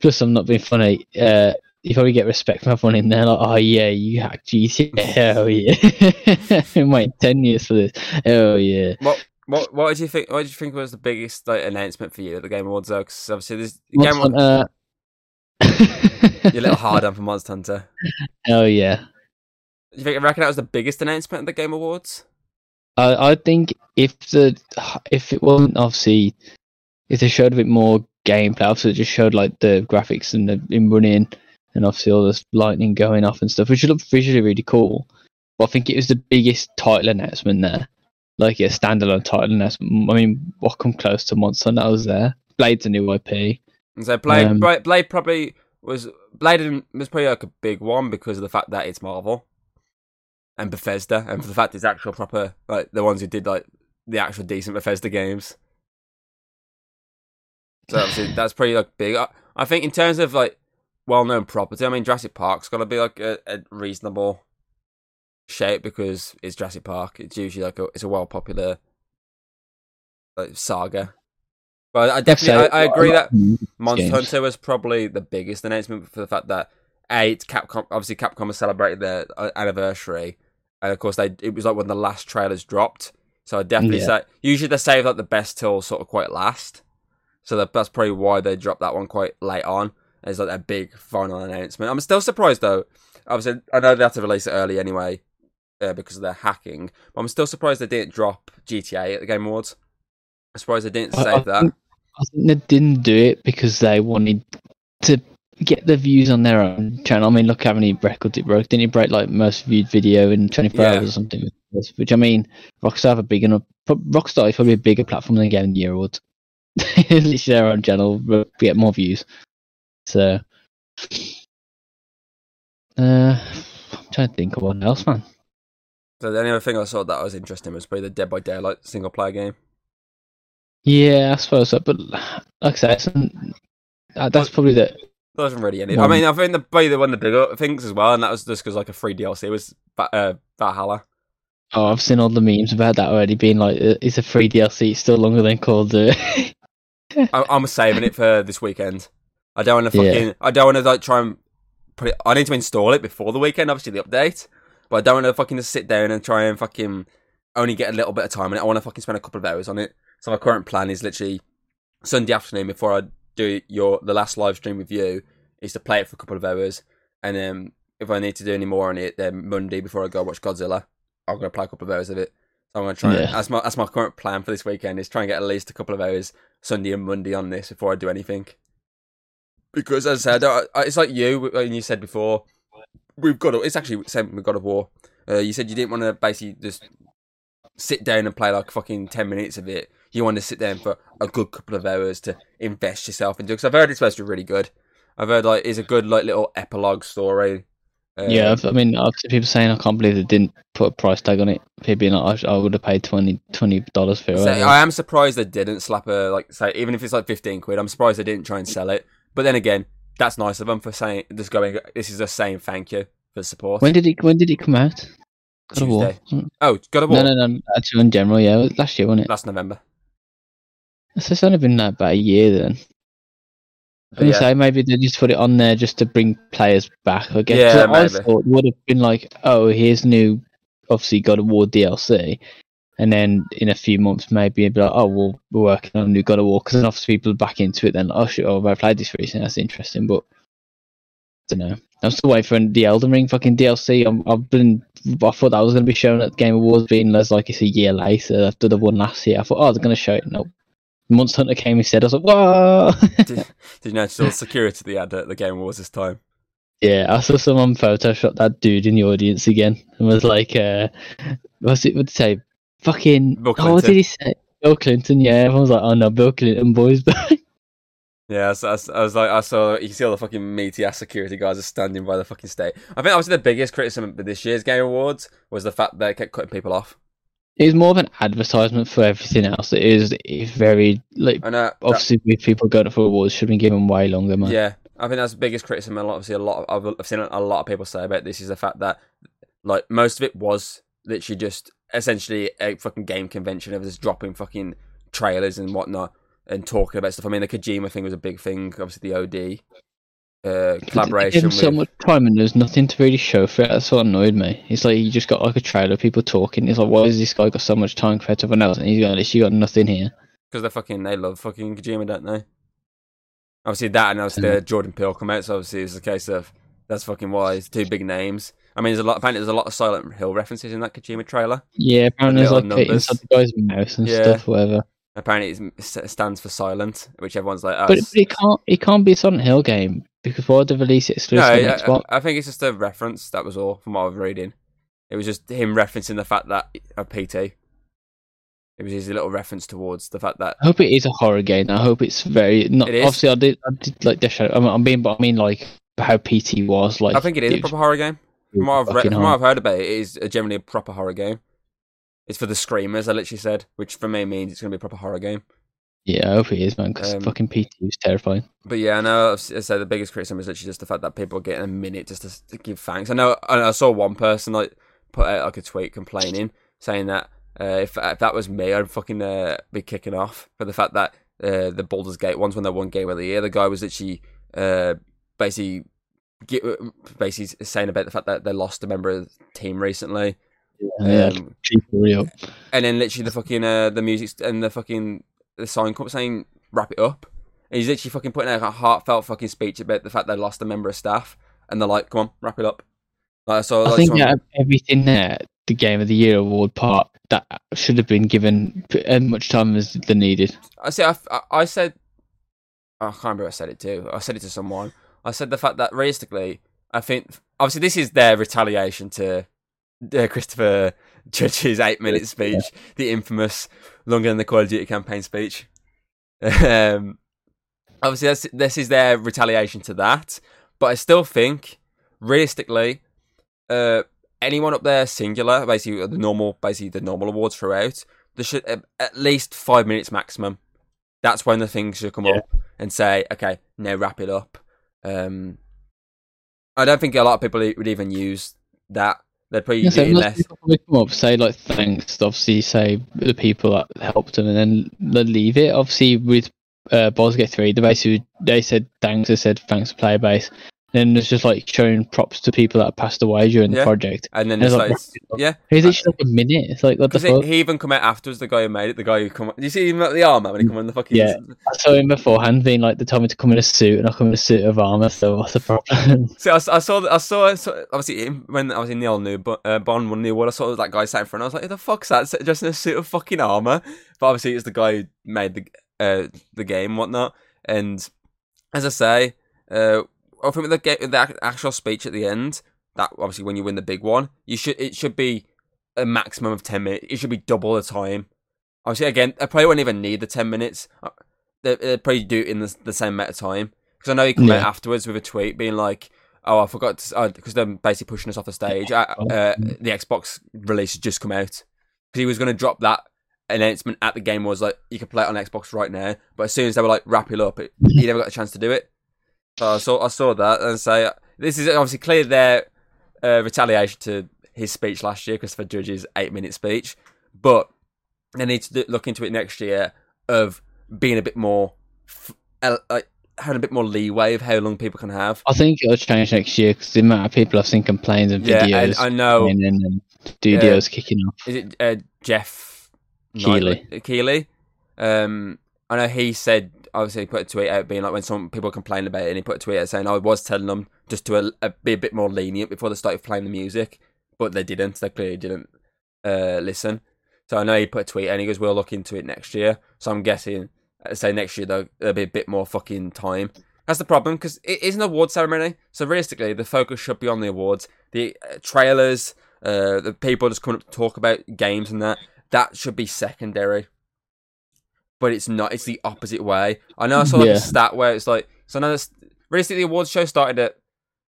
Plus, I'm not being funny. Uh, you probably get respect from everyone in there. Like, oh yeah, you hacked GTA. (laughs) Hell yeah! (laughs) I'm waiting ten years for this. Hell yeah! What what what did you think? What did you think was the biggest like announcement for you at the Game Awards? Though, because obviously this Game Awards, (laughs) a little hard on for Monster Hunter. Oh yeah. You think I reckon that was the biggest announcement at the Game Awards? I I think if the if it wasn't obviously if they showed a bit more gameplay, obviously it just showed like the graphics and the in running and obviously all this lightning going off and stuff, which looked visually really cool. But I think it was the biggest title announcement there. Like a standalone title announcement. I mean, what come close to Monster Hunter was there? Blade's a new IP. And so Blade, Um, Blade, Blade probably was Blade was probably like a big one because of the fact that it's Marvel and Bethesda, and for the fact it's actual proper like the ones who did like the actual decent Bethesda games. So obviously that's pretty like big. I, I think in terms of like well-known property, I mean Jurassic Park's got to be like a, a reasonable shape because it's Jurassic Park. It's usually like a it's a well popular like saga. But I definitely I, I agree that Monster games. Hunter was probably the biggest announcement for the fact that eight, Capcom obviously Capcom has celebrated their uh, anniversary, and of course they it was like when the last trailers dropped. So I definitely Yeah. say usually they save like the best till sort of quite last. So that, that's probably why they dropped that one quite late on. As like a big final announcement. I'm still surprised though. Obviously, I know they had to release it early anyway uh, because of their hacking. But I'm still surprised they didn't drop GTA at the Game Awards. I'm surprised they didn't I- save I that. think- I think they didn't do it because they wanted to get the views on their own channel. I mean, look how many records it broke. Didn't it break like most viewed video in 24 Yeah. hours or something? Which I mean, Rockstar have a big enough. Rockstar is probably a bigger platform than Game Year Awards. (laughs) Literally their own channel but get more views. So, uh, I'm trying to think of what else, man. So the only other thing I saw that was interesting was probably the Dead by Daylight single player game. Yeah, I suppose so. But like I said, uh, that's probably the There wasn't really any. I mean, I think the probably the one of the bigger things as well, and that was just because like a free DLC was uh, Valhalla. Oh, I've seen all the memes about that already. Being like, uh, it's a free DLC. It's still longer than called. Uh, (laughs) (laughs) I, I'm saving it for this weekend. I don't want to Yeah. fucking. I don't want to like try and put it. I need to install it before the weekend, obviously the update. But I don't want to fucking just sit down and try and fucking only get a little bit of time on it. I want to fucking spend a couple of hours on it. So my current plan is literally Sunday afternoon before I do your the last live stream with you is to play it for a couple of hours, and then if I need to do any more on it, then Monday before I go watch Godzilla, I'm gonna play a couple of hours of it. So I'm gonna try. And, that's my that's my current plan for this weekend is try and get at least a couple of hours Sunday and Monday on this before I do anything. Because as I said, I, I- it's like you and you said before. We've got. It's actually same with God of War. Uh, you said you didn't want to basically just sit down and play like fucking ten minutes of it. You want to sit down for a good couple of hours to invest yourself into. Because I've heard it's supposed to be really good. I've heard like it's a good like little epilogue story. Um, yeah, I've, I mean, I've seen people saying I can't believe they didn't put a price tag on it. People being like, I, I would have paid 20 dollars for it. So. I am surprised they didn't slap a like say even if it's like fifteen quid. I'm surprised they didn't try and sell it. But then again, that's nice of them for saying just going. This is a saying thank you for the support. when did it? When did it come out? God of War. Wasn't Oh, God of? War No, no, no. Actually, in general, yeah, last year, wasn't it? last November. So it's only been about a year then. I Yeah. yeah. say maybe they just put it on there just to bring players back. I guess. Yeah, 'Cause I thought would have been like, oh, here's new, obviously God of War DLC, and then in a few months maybe it'd be like, oh, well, we're working on new God of War because then obviously people are back into it. Then oh shit, oh, I played this recently. That's interesting, but I don't know. I'm still waiting for the Elden Ring fucking DLC. I'm, I've been, I thought that was going to be shown at Game Awards, being as like it's a year later after the one last year. I thought, oh, they're going to show it. Nope. Monster Hunter came instead. I was like, whoa. did, (laughs) did you notice all the security they had at the Game Awards this time? Yeah, I saw someone Photoshop that dude in the audience again and was like, uh, what's it, what'd say? Fucking, Bill oh, what did he say? Bill Clinton, yeah. Everyone was like, oh no, Bill Clinton, boys. (laughs) Yeah, I, was- I was like, I saw you see all the fucking meaty ass security guys are standing by the fucking state. I think that was the biggest criticism of this year's Game Awards was the fact that they kept cutting people off. It was more of an advertisement for everything else. It is it's very, like, And that- obviously, with people going for awards, should have been given way longer, man. Yeah, I think that's the biggest criticism. And obviously, a lot of I've, I've seen a lot of people say about this is the fact that like most of it was literally just essentially a fucking game convention of just dropping fucking trailers and whatnot and talking about stuff. I mean, the Kojima thing was a big thing. Obviously, the OD uh, collaboration gave with so much time and there's nothing to really show for it. That's what annoyed me. It's like you just got like a trailer, of people talking. It's like, why has this guy got so much time compared to everyone else? And he's got literally got nothing here. because they fucking they love fucking Kojima, don't they? Obviously that and obviously the Jordan Peele come out, so obviously it's a case of that's fucking why it's two big names. I mean, there's a lot. Apparently, there's a lot of Silent Hill references in that Kojima trailer. Yeah, apparently there's like numbers. inside the guy's mouse and Yeah. stuff, whatever. Apparently, it stands for silent, which everyone's like, oh, But, but it can't it can't be a Silent Hill game would they release it no, exclusively I, Xbox? I, I think it's just a reference. That was all from what I was reading. It was just him referencing the fact that uh, a PT. It was his little reference towards the fact that I hope it is a horror game. I hope it's very not. It. Obviously, I did I did like the show. I'm, I'm being, but I mean like how PT was like. I think it is a proper horror game. From what I've, read, from what. I've heard about it, it is a generally a proper horror game. It's for the screamers, I literally said, which for me means it's going to be a proper horror game. Yeah, I hope it is, man. Because Um, fucking PT was terrifying. But yeah, I know. I've s- said the biggest criticism is literally just the fact that people are getting a minute just to, to give thanks. I know. I I saw one person like put out like a tweet complaining, saying that uh, if, if that was me, I'd fucking uh, be kicking off for the fact that uh, the Baldur's Gate ones when they won Game of the Year, the guy was literally uh, basically get, basically saying about the fact that they lost a member of the team recently. Yeah, Um, real. and then literally the fucking uh, the music and the fucking the sign come up saying wrap it up. And he's literally fucking putting out a heartfelt fucking speech about the fact they lost a member of staff, and they're like, "Come on, wrap it up." Like, so I think someone- out of everything there, the Game of the Year award part that should have been given as much time as they needed. I see. I, I, said, I can't remember I said it to. I said it to someone. I said the fact that realistically, I think obviously this is their retaliation to uh, Christopher Judge's eight-minute speech, the infamous longer than the Call of Duty campaign speech. Um, obviously, that's, this is their retaliation to that. But I still think, realistically, uh, anyone up there singular, basically the normal, basically the normal awards throughout, there should uh, at least five minutes maximum. That's when the things should come Yeah. up and say, okay, now wrap it up. Um, I don't think a lot of people would even use that. They'd probably Yeah, use so less. people probably come up, say like thanks, obviously say the people that helped them, and then they leave it. Obviously with uh, Baldur's Gate three, they basically they said thanks, they said thanks for player base. Then it's just like showing props to people that passed away during Yeah. the project. And then And it's it's like, like, it's- yeah. It's literally like a minute. It's like what the fuck? he even come out afterwards, the guy who made it, the guy who come. You see him at the armor when he come in the fucking? Yeah. I saw him beforehand being like they told me to come in a suit and I come in a suit of armor. So what's the problem? (laughs) See, I, I saw, I saw, I saw- obviously him- when I was in the old new Bo- uh, Bond one new world, I saw that guy sat in front. I was like, "Who the fuck's that? Just in a suit of fucking armor." But obviously, it's the guy who made the uh, the game, and whatnot. And as I say, uh, I think with the, the actual speech at the end, that obviously when you win the big one, you should it should be a maximum of ten minutes. It should be double the time. Obviously, again, I probably won't even need the ten minutes. Uh, They they probably do it in the, the same amount of time because I know he come out Yeah. afterwards with a tweet being like, "Oh, I forgot," because they're basically pushing us off the stage. Uh, uh, the Xbox release had just come out because he was going to drop that announcement at the game was like you can play it on Xbox right now. But as soon as they were like wrap it up, it, he never got a chance to do it. So I saw I saw that and say uh, this is obviously clear their uh, retaliation to his speech last year, Christopher Judge's eight minute speech. But they need to look into it next year of being a bit more f- uh, like having a bit more leeway of how long people can have. I think it'll change next year because the amount of people I've seen complaints and Yeah, videos and I know and then studios kicking off. is it uh, Jeff. Knight- Keighley? Um, I know he said obviously he put a tweet out being like when some people complained about it, and he put a tweet out saying I was telling them just to uh, uh, be a bit more lenient before they started playing the music, but they didn't. They clearly didn't uh, listen. So I know he put a tweet and he goes, "We'll look into it next year." So I'm guessing, uh, say next year there'll, there'll be a bit more fucking time. That's the problem because it is an award ceremony. So realistically, the focus should be on the awards, the uh, trailers, uh, the people just coming up to talk about games and that. That should be secondary. But it's not. It's the opposite way. I know I saw like Yeah. a stat where it's like. So I know this, realistically, the awards show started at.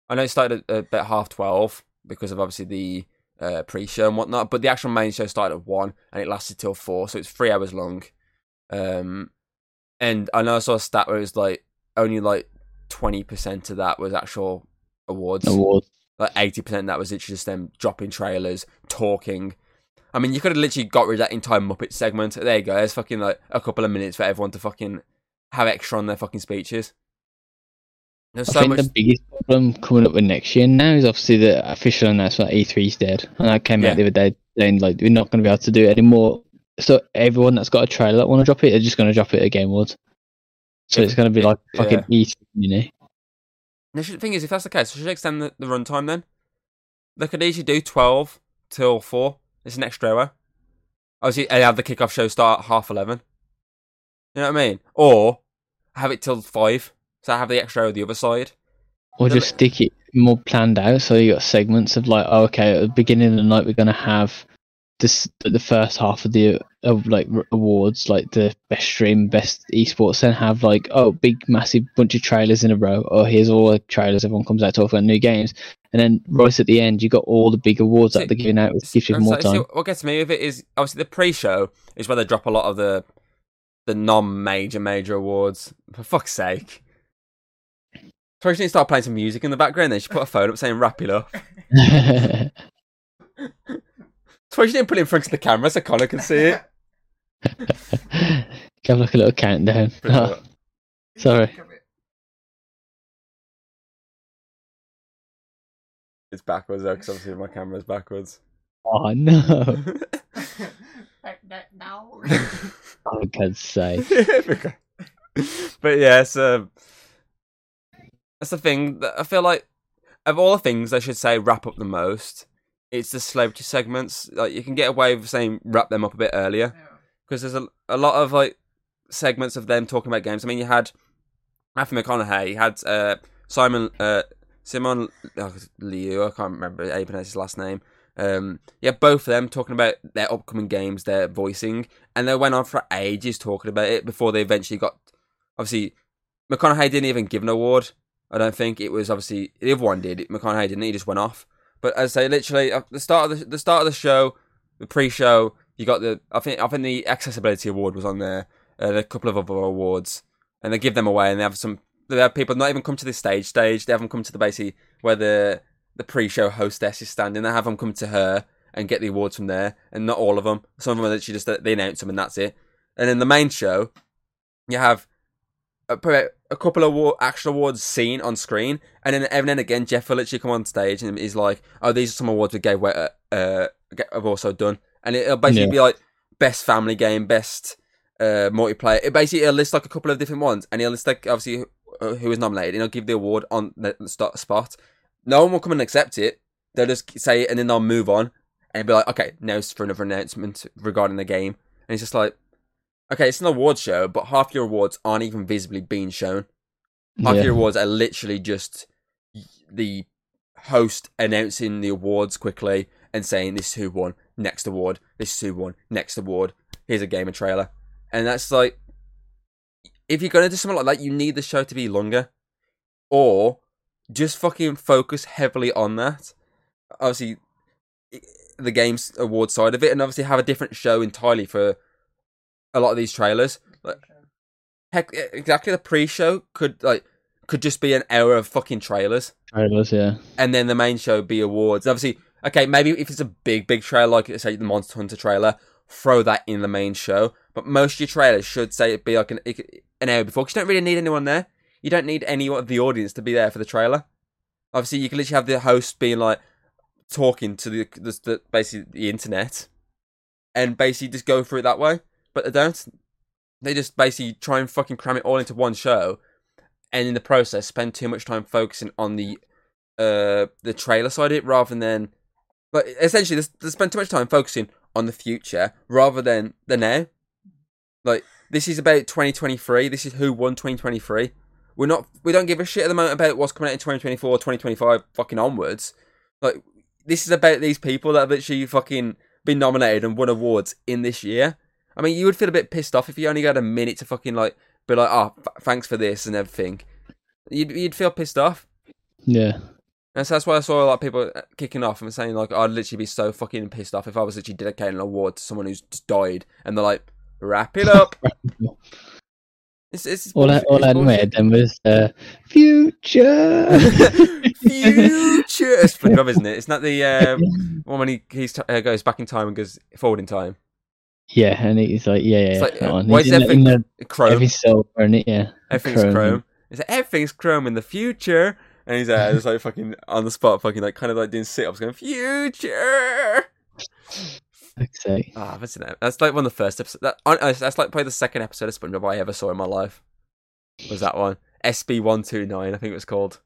I know it started at about half twelve because of obviously the uh, pre-show and whatnot. But the actual main show started at one and it lasted till four, so it's three hours long. Um, and I know I saw a stat where it was like only like twenty percent of that was actual awards. Award. Like eighty percent that was literally just them dropping trailers, talking. I mean, you could have literally got rid of that entire Muppet segment. There you go. There's fucking like a couple of minutes for everyone to fucking have extra on their fucking speeches. There's I so think much. the biggest problem coming up with next year now is obviously the official announcement that E3's dead, and that came Yeah. out the other day saying like we're not going to be able to do it anymore. So everyone that's got a trailer that want to drop it, they're just going to drop it at Game Awards. So it's going to be like fucking E3, you know. The thing is, if that's the case, we should extend the, the runtime then. They could easily do 12 till 4. It's an extra hour. Obviously, and have the kickoff show start at half 11. You know what I mean? Or have it till 5. So I have the extra hour the other side. Or just stick it more planned out, so you got segments of like, oh, okay, at the beginning of the night we're going to have this the first half of the of like awards, like the best stream, best esports, then have like oh, big massive bunch of trailers in a row. Oh, here's all the trailers. Everyone comes out talking about new games, and then mm. right at the end you got all the big awards See, that they're giving out, which gives you And more so- see, time. what gets me with it is obviously the pre-show is where they drop a lot of the the non-major major awards. For fuck's sake. Probably should start playing some music in the background. Then she put a phone up saying "wrap it up." That's why she didn't put it in front of the camera so Connor can see it. (laughs) Have like a little countdown. Pretty much. (laughs) Sorry. It's backwards though, because obviously my camera's backwards. Oh no! (laughs) Like that now. (laughs) Oh God's sake! (laughs) but yeah, so that's the thing. That I feel like of all the things I should say wrap up the most, it's the celebrity segments. Like you can get away with saying wrap them up a bit earlier Yeah. because there's a, a lot of like segments of them talking about games. I mean, you had Matthew McConaughey, you had uh, Simon uh, Simon oh, Liu. I can't remember how you pronounce his last name. Um, yeah, both of them talking about their upcoming games, their voicing, and they went on for ages talking about it before they eventually got. Obviously, McConaughey didn't even give an award. I don't think it was obviously the other one did. McConaughey didn't. He just went off. But as I say, literally at the start of the, the start of the show, the pre-show, you got the. I think I think the accessibility award was on there. and a couple of other awards, and they give them away, and they have some. They have people not even come to the stage. Stage. They have them come to the basically where the the pre-show hostess is standing. They have them come to her and get the awards from there, and not all of them. Some of them are literally just they announce them and that's it. And in the main show, you have a, a couple of award, actual awards seen on screen, and then every now and again, Jeff will literally come on stage and he's like, "Oh, these are some awards we gave. Uh, uh, I've also done," and it'll basically Yeah. be like best family game, best uh, multiplayer. It basically it'll list like a couple of different ones, and he'll list like obviously who, who was nominated, and he'll give the award on the the start spot. No one will come and accept it. They'll just say it, and then they'll move on, and be like, "Okay, now it's for another announcement regarding the game." And it's just like, okay, it's an award show, but half your awards aren't even visibly being shown. Half Yeah. your awards are literally just the host announcing the awards quickly and saying this is who won, next award, this is who won, next award, here's a gamer trailer. And that's like if you're gonna do something like that, you need the show to be longer. Or just fucking focus heavily on that. Obviously the games award side of it and obviously have a different show entirely for a lot of these trailers. Like, heck, exactly. The pre-show could like could just be an hour of fucking trailers, Trailers, yeah. and then the main show be awards. Obviously, okay, maybe if it's a big, big trailer, like say the Monster Hunter trailer, throw that in the main show. But most of your trailers should say it be like an an hour before, because you don't really need anyone there. You don't need any of the audience to be there for the trailer. Obviously, you can literally have the host being like talking to the, the, the basically the internet, and basically just go through it that way. But they don't. They just basically try and fucking cram it all into one show, and in the process spend too much time focusing on the uh the trailer side of it rather than but essentially they, they spend too much time focusing on the future rather than the now. Like this is about 2023. This is who won 2023. We're not. We don't give a shit at the moment about what's coming out in 2024, 2025, fucking onwards. Like this is about these people that have literally fucking been nominated and won awards in this year. I mean, you would feel a bit pissed off if you only got a minute to fucking like be like, oh, f- thanks for this and everything. You'd you'd feel pissed off. Yeah. And so that's why I saw a lot of people uh, kicking off and saying like, I'd literally be so fucking pissed off if I was literally dedicating an award to someone who's just died, and they're like, wrap it up. (laughs) It's, it's All I, bullshit, all it's I bullshit. then was uh, future. (laughs) Future. It's SpongeBob, isn't it? It's not the (laughs) uh, one when he he's t- uh, goes back in time and goes forward in time. yeah, and he's like, yeah, yeah, It's like, uh, why is in the- in everything the- Chrome. Every silver in it, yeah. Everything's chrome. chrome. It's like, everything's chrome in the future. And he's uh, just like fucking on the spot, fucking like kind of like doing sit ups, going future. Sake. Ah, what's it? That's like one of the first episodes. That, uh, that's like probably the second episode of SpongeBob I ever saw in my life. Was that one? SB one two nine, I think it was called.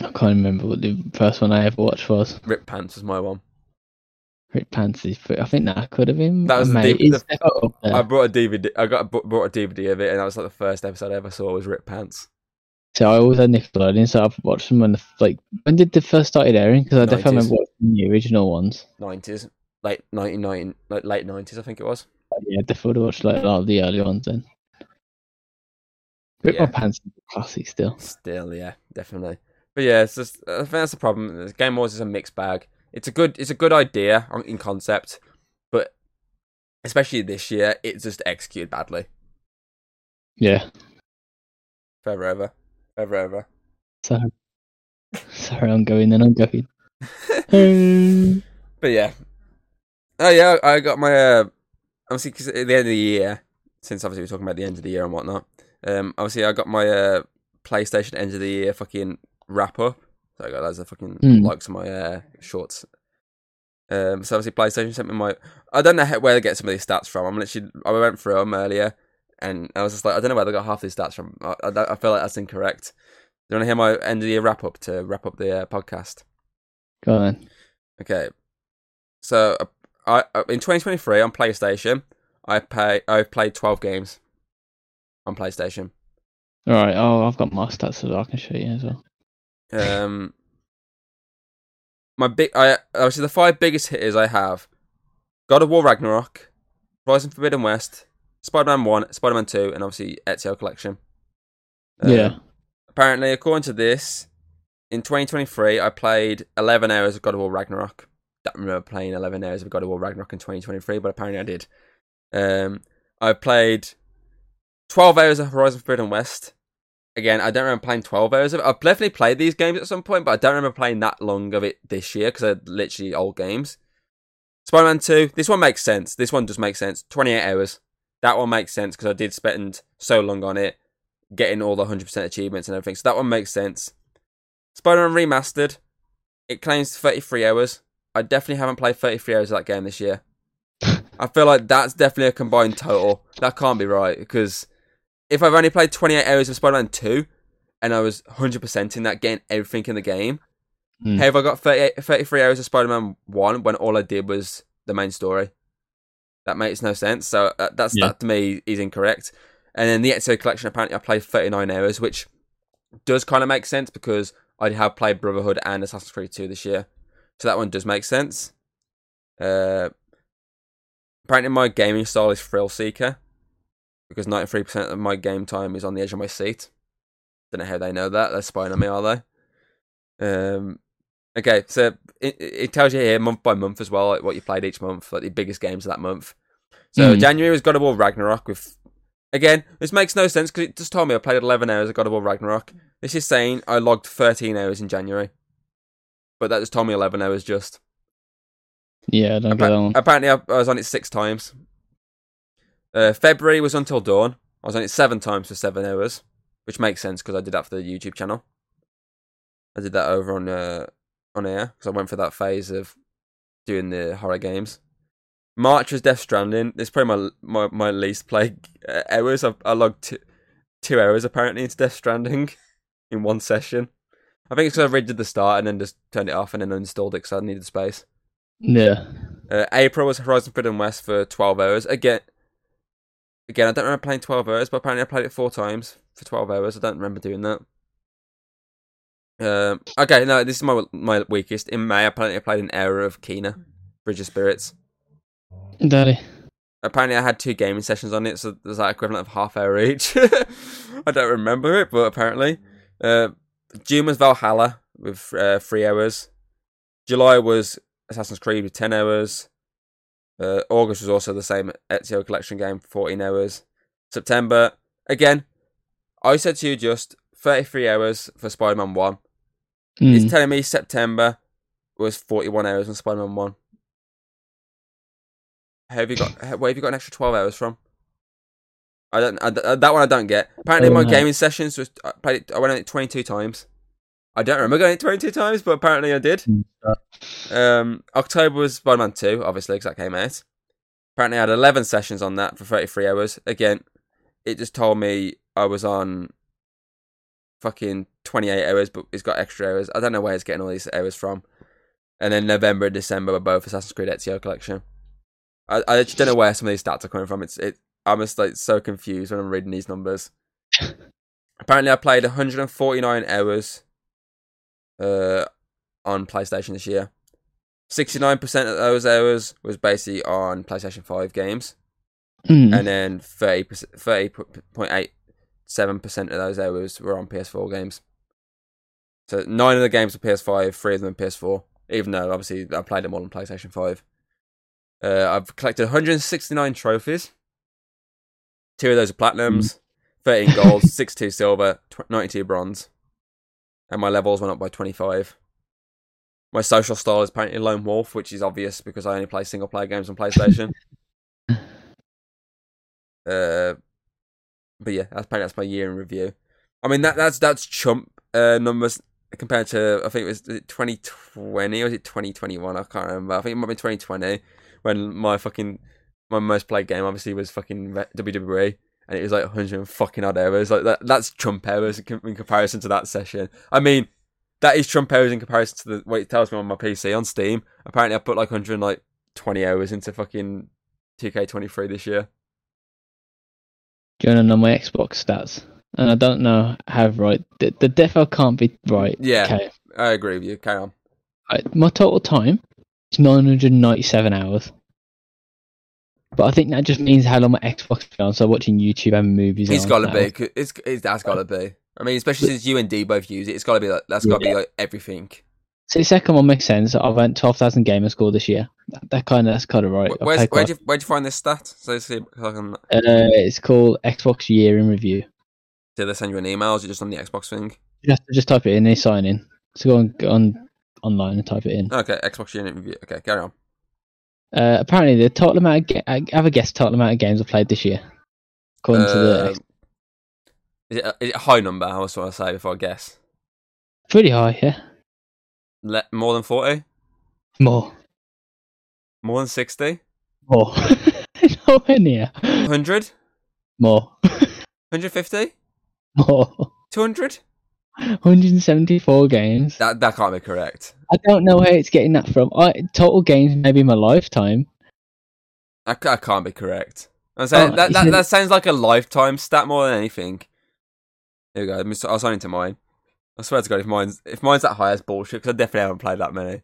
I can't remember what the first one I ever watched was. Rip Pants was my one. Rick Pansy's pretty. I think that could have been. That was the mate. deep- the- definitely up there. I brought a DVD. I got a, brought a DVD of it, and that was like the first episode I ever saw was Rip Pants. So I always had Nickelodeon, so I've watched them when the like when did they first started airing? Because I definitely 90s. remember watching the original ones. Nineties, late nineteen ninety, like late nineties, I think it was. Yeah, definitely watched like a lot of the early ones then. Rip Yeah. My Pants is classic still. Still, yeah, definitely. But yeah, it's just I think that's the problem. Game Wars is a mixed bag. It's a good, it's a good idea in concept, but especially this year, it's just executed badly. Yeah. Forever, ever, ever. So sorry, I'm going then. I'm going. Um, (laughs) But yeah. Oh yeah, I got my uh, obviously because at the end of the year, since obviously we're talking about the end of the year and whatnot. Um, obviously I got my uh PlayStation end of the year fucking wrap up. So I got loads of fucking Mm. likes on my uh, shorts. Um, so obviously PlayStation sent me my. I don't know how, where they get some of these stats from. I'm literally I went through them earlier, and I was just like, I don't know where they got half these stats from. I, I, I feel like that's incorrect. Do you want to hear my end of the year wrap up to wrap up the uh, podcast? Go on. Okay. So uh, I uh, in 2023 on PlayStation, I pay I've played 12 games on PlayStation. All right. Oh, I've got my stats so I can show you as well. (laughs) Um, my big, I obviously the five biggest hitters I have: God of War Ragnarok, Horizon Forbidden West, Spider-Man One, Spider-Man Two, and obviously Ezio Collection. Um, yeah. Apparently, according to this, in 2023, I played 11 hours of God of War Ragnarok. Don't remember playing 11 hours of God of War Ragnarok in 2023, but apparently I did. Um, I played 12 hours of Horizon Forbidden West. Again, I don't remember playing 12 hours of it. I've definitely played these games at some point, but I don't remember playing that long of it this year because they're literally old games. Spider Man 2, this one makes sense. This one does make sense. 28 hours. That one makes sense because I did spend so long on it, getting all the 100% achievements and everything. So that one makes sense. Spider Man Remastered, it claims 33 hours. I definitely haven't played 33 hours of that game this year. (laughs) I feel like that's definitely a combined total. That can't be right because if I've only played 28 hours of Spider Man 2 and I was 100% in that, getting everything in the game, Mm. have I got 38, 33 hours of Spider Man 1 when all I did was the main story? That makes no sense. So uh, that's Yeah. that to me is incorrect. And then the Ezio collection, apparently, I played 39 hours, which does kind of make sense because I have played Brotherhood and Assassin's Creed 2 this year. So that one does make sense. Uh, apparently, my gaming style is thrill seeker because 93% of my game time is on the edge of my seat. Don't know how they know that. They're spying on me, are they? Um, okay, so it, it tells you here month by month as well, like what you played each month, like the biggest games of that month. So Mm. January was God of War Ragnarok with. Again, this makes no sense because it just told me I played 11 hours of God of War Ragnarok. This is saying I logged 13 hours in January. But that just told me 11 hours just. Yeah, I don't get that one. Apparently, I, I was on it six times. Uh, February was Until Dawn. I was on it seven times for seven hours, which makes sense because I did that for the YouTube channel. I did that over on uh, on air because I went for that phase of doing the horror games. March was Death Stranding. It's probably my my, my least played uh, (laughs) hours. I, I logged two, two hours apparently into Death Stranding (laughs) in one session. I think it's because I redid the start and then just turned it off and then uninstalled it because I needed space. Yeah. Uh, April was Horizon Forbidden West for 12 hours. Again, again, I don't remember playing 12 hours, but apparently I played it four times for 12 hours. I don't remember doing that. Um, okay, no, this is my my weakest. In May, apparently I played an hour of Kena, Bridge of Spirits. Daddy. Apparently I had two gaming sessions on it, so there's that equivalent of half hour each. (laughs) I don't remember it, but apparently. Uh, June was Valhalla with uh, three hours. July was Assassin's Creed with 10 hours. Uh, August was also the same Ezio Collection game, 14 hours. September, again, I said to you just 33 hours for Spider Man 1. Mm. It's telling me September was 41 hours on Spider Man 1. How have you got, where have you got an extra 12 hours from? I don't, I, uh, that one I don't get. Apparently, Oh, my no. gaming sessions was, I played it, I went on it 22 times. I don't remember going it 22 times, but apparently I did. Mm. Um, October was Spider Man 2, obviously, because that came out. Apparently, I had 11 sessions on that for 33 hours. Again, it just told me I was on fucking 28 hours, but it's got extra hours. I don't know where it's getting all these hours from. And then November and December were both Assassin's Creed Ezio collection. I, I just don't know where some of these stats are coming from. It's it. I'm just like so confused when I'm reading these numbers. (laughs) Apparently, I played 149 hours uh, on PlayStation this year. 69% of those hours was basically on PlayStation 5 games, Mm. and then 30 30.87% of those hours were on PS4 games. So nine of the games are PS5, three of them are PS4. Even though obviously I played them all on PlayStation 5. Uh, I've collected 169 trophies. Two of those are platinums, 13 golds, (laughs) 62 silver, 92 bronze. And my levels went up by 25. My social style is apparently Lone Wolf, which is obvious because I only play single player games on PlayStation. (laughs) uh, but yeah, that's apparently that's my year in review. I mean that that's that's chump uh, numbers. Compared to I think it was 2020 or was it 2021? I can't remember. I think it might be 2020 when my fucking my most played game obviously was fucking WWE and it was like 100 and fucking odd hours. Like that that's Trump hours in comparison to that session. I mean, that is Trump hours in comparison to the what it tells me on my PC on Steam. Apparently, I put like 100 like 20 hours into fucking 2K23 this year. Do you want to know my Xbox stats? And I don't know how right the, the defo can't be right. Yeah, Okay. I agree with you. Carry on. Right, my total time is 997 hours. But I think that just means how long my Xbox is on. So watching YouTube and movies. It's got to now. be. It's, it's that's got to be. I mean, especially since you and D both use it, it's got to be like that's got to be like everything. So the second one makes sense. I've went 12,000 gamer score this year. That, that kind of that's kind of right. Where's, where'd you where'd you find this stat? So see, I can Uh, it's called Xbox Year in Review. Did they send you an email? Or is it just on the Xbox thing? You have to just type it in. They sign in. So go on, go on online and type it in. Okay, Xbox Year in Review. Okay, carry on. Uh, apparently, the total amount of ga- I have a guess total amount of games I've played this year, according to the Um, is, it a, is it a high number? I was want to say before I guess. pretty high. Yeah, Le- more than forty? more, More than sixty? more, (laughs) nowhere near. Hundred? More, (laughs) Hundred fifty? More. Two hundred? 174 games. That that can't be correct. I don't know where it's getting that from. I, total games maybe in my lifetime. I, that can't be correct. I'm saying Oh, that, that that sounds like a lifetime stat more than anything. Here we go. Let me s- I'll sign into mine. I swear to God, if mine's if mine's that high, it's bullshit. Because I definitely haven't played that many.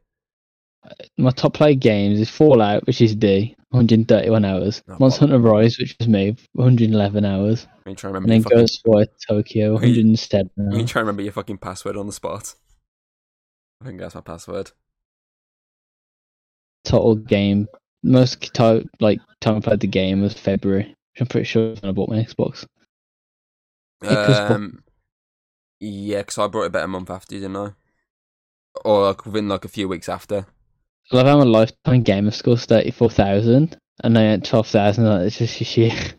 My top played games is Fallout, which is D, 131 hours. Oh, Monster. Hunter Rise, which was me, 111 hours. I mean, trying to And remember. then fucking, Ghostwire Tokyo, Are you- 107 I mean, hours. trying to remember your fucking password on the spot. I think that's my password. Total game. Most like time I played the game was February. Which I'm pretty sure when I bought my Xbox. Um, yeah, because I brought it about a month after, didn't I? Or like within like a few weeks after. I love how my lifetime gamer score is 34,000 and I had 12,000. Like, it's just shit.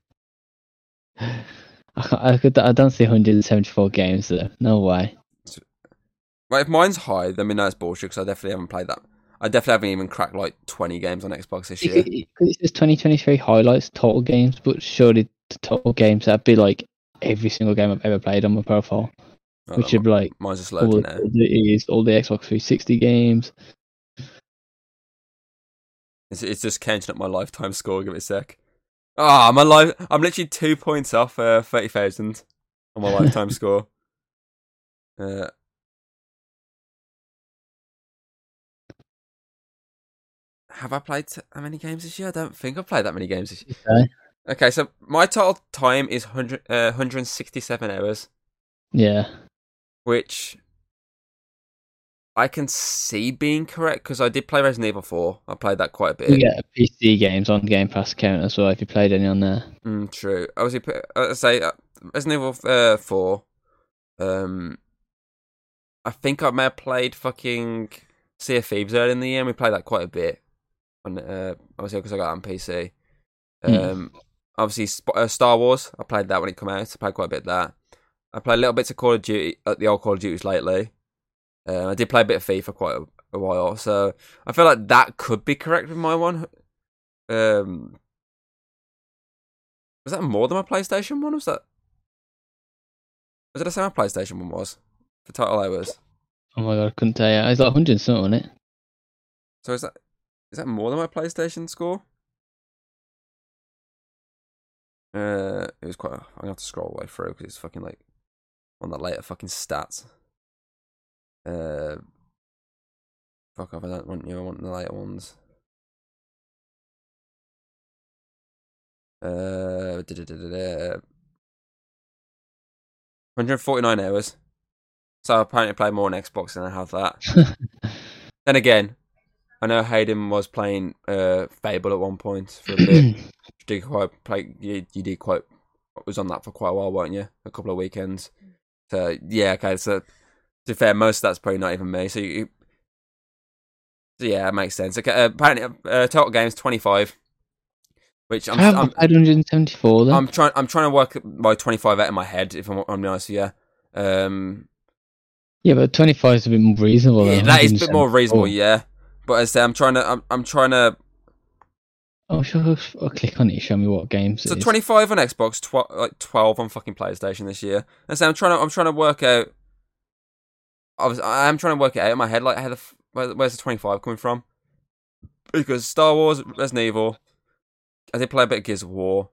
(laughs) I, can't, I, could, I don't see 174 games though. No way. Well, if mine's high, then we know it's bullshit. Because I definitely haven't played that. I definitely haven't even cracked like twenty games on Xbox this year. (laughs) Because it says 2023 highlights total games, but surely the total games that'd be like every single game I've ever played on my profile, Hold which would be like mine's just all loading the, now. all the is all the Xbox 360 games. It's, it's just counting up my lifetime score. Give it a sec. Ah, my life. I'm literally two points off uh, thirty thousand on my lifetime (laughs) score. Uh, have I played how many games this year? I don't think I've played that many games this year. Okay. Okay, so my total time is 100, uh, 167 hours, Yeah, which I can see being correct because I did play Resident Evil 4. I played that quite a bit. you get PC games on Game Pass account as well if you played any on there. Mm, true. I was I say uh, Resident Evil uh, Four. Um, I think I may have played fucking Sea of Thieves early in the year. and We played that quite a bit. On uh, obviously because I got it on PC. Hmm. Um, obviously Sp- uh, Star Wars. I played that when it came out. I played quite a bit of that. I played little bits of Call of Duty, uh, the old Call of Duties lately. Uh, I did play a bit of FIFA quite a, a while, so I feel like that could be correct with my one. Um, was that more than my PlayStation one? Was that was it the same my PlayStation one was for total hours? Oh my god, I couldn't tell you. It's like 100 something on it. So is that is that more than my PlayStation score? Uh, it was quite. I'm gonna have to scroll the way through because it's fucking like on the later fucking stats. Uh, fuck off! I don't want you. I want the later ones. Uh, da-da-da-da-da. 149 hours. So I apparently play more on Xbox than I have that. (laughs) then again, I know Hayden was playing uh, Fable at one point for a bit. (clears throat) you did quite play. You, you did quite. Was on that for quite a while, weren't you? A couple of weekends. So yeah, okay. So to be fair, most of that's probably not even me. So you. So yeah, it makes sense. Okay, uh, apparently, uh, total games twenty five, which I'm, I have I'm 174 then. I'm trying. I'm trying to work my 25 out in my head. If I'm, I'm honest with you, um, Yeah, but 25 is a bit more reasonable. Yeah, that is a bit more reasonable, yeah. But as I say, I'm trying to, I'm, I'm trying to. Oh, sure. I'll, click on it. Show me what games. So it is. 25 on Xbox, tw- like 12 on fucking PlayStation this year. And so I'm trying to, I'm trying to work out. I was, I am trying to work it out in my head, like how the, where, where's the 25 coming from? Because Star Wars, Resident Evil, I did play a bit of Gears of War,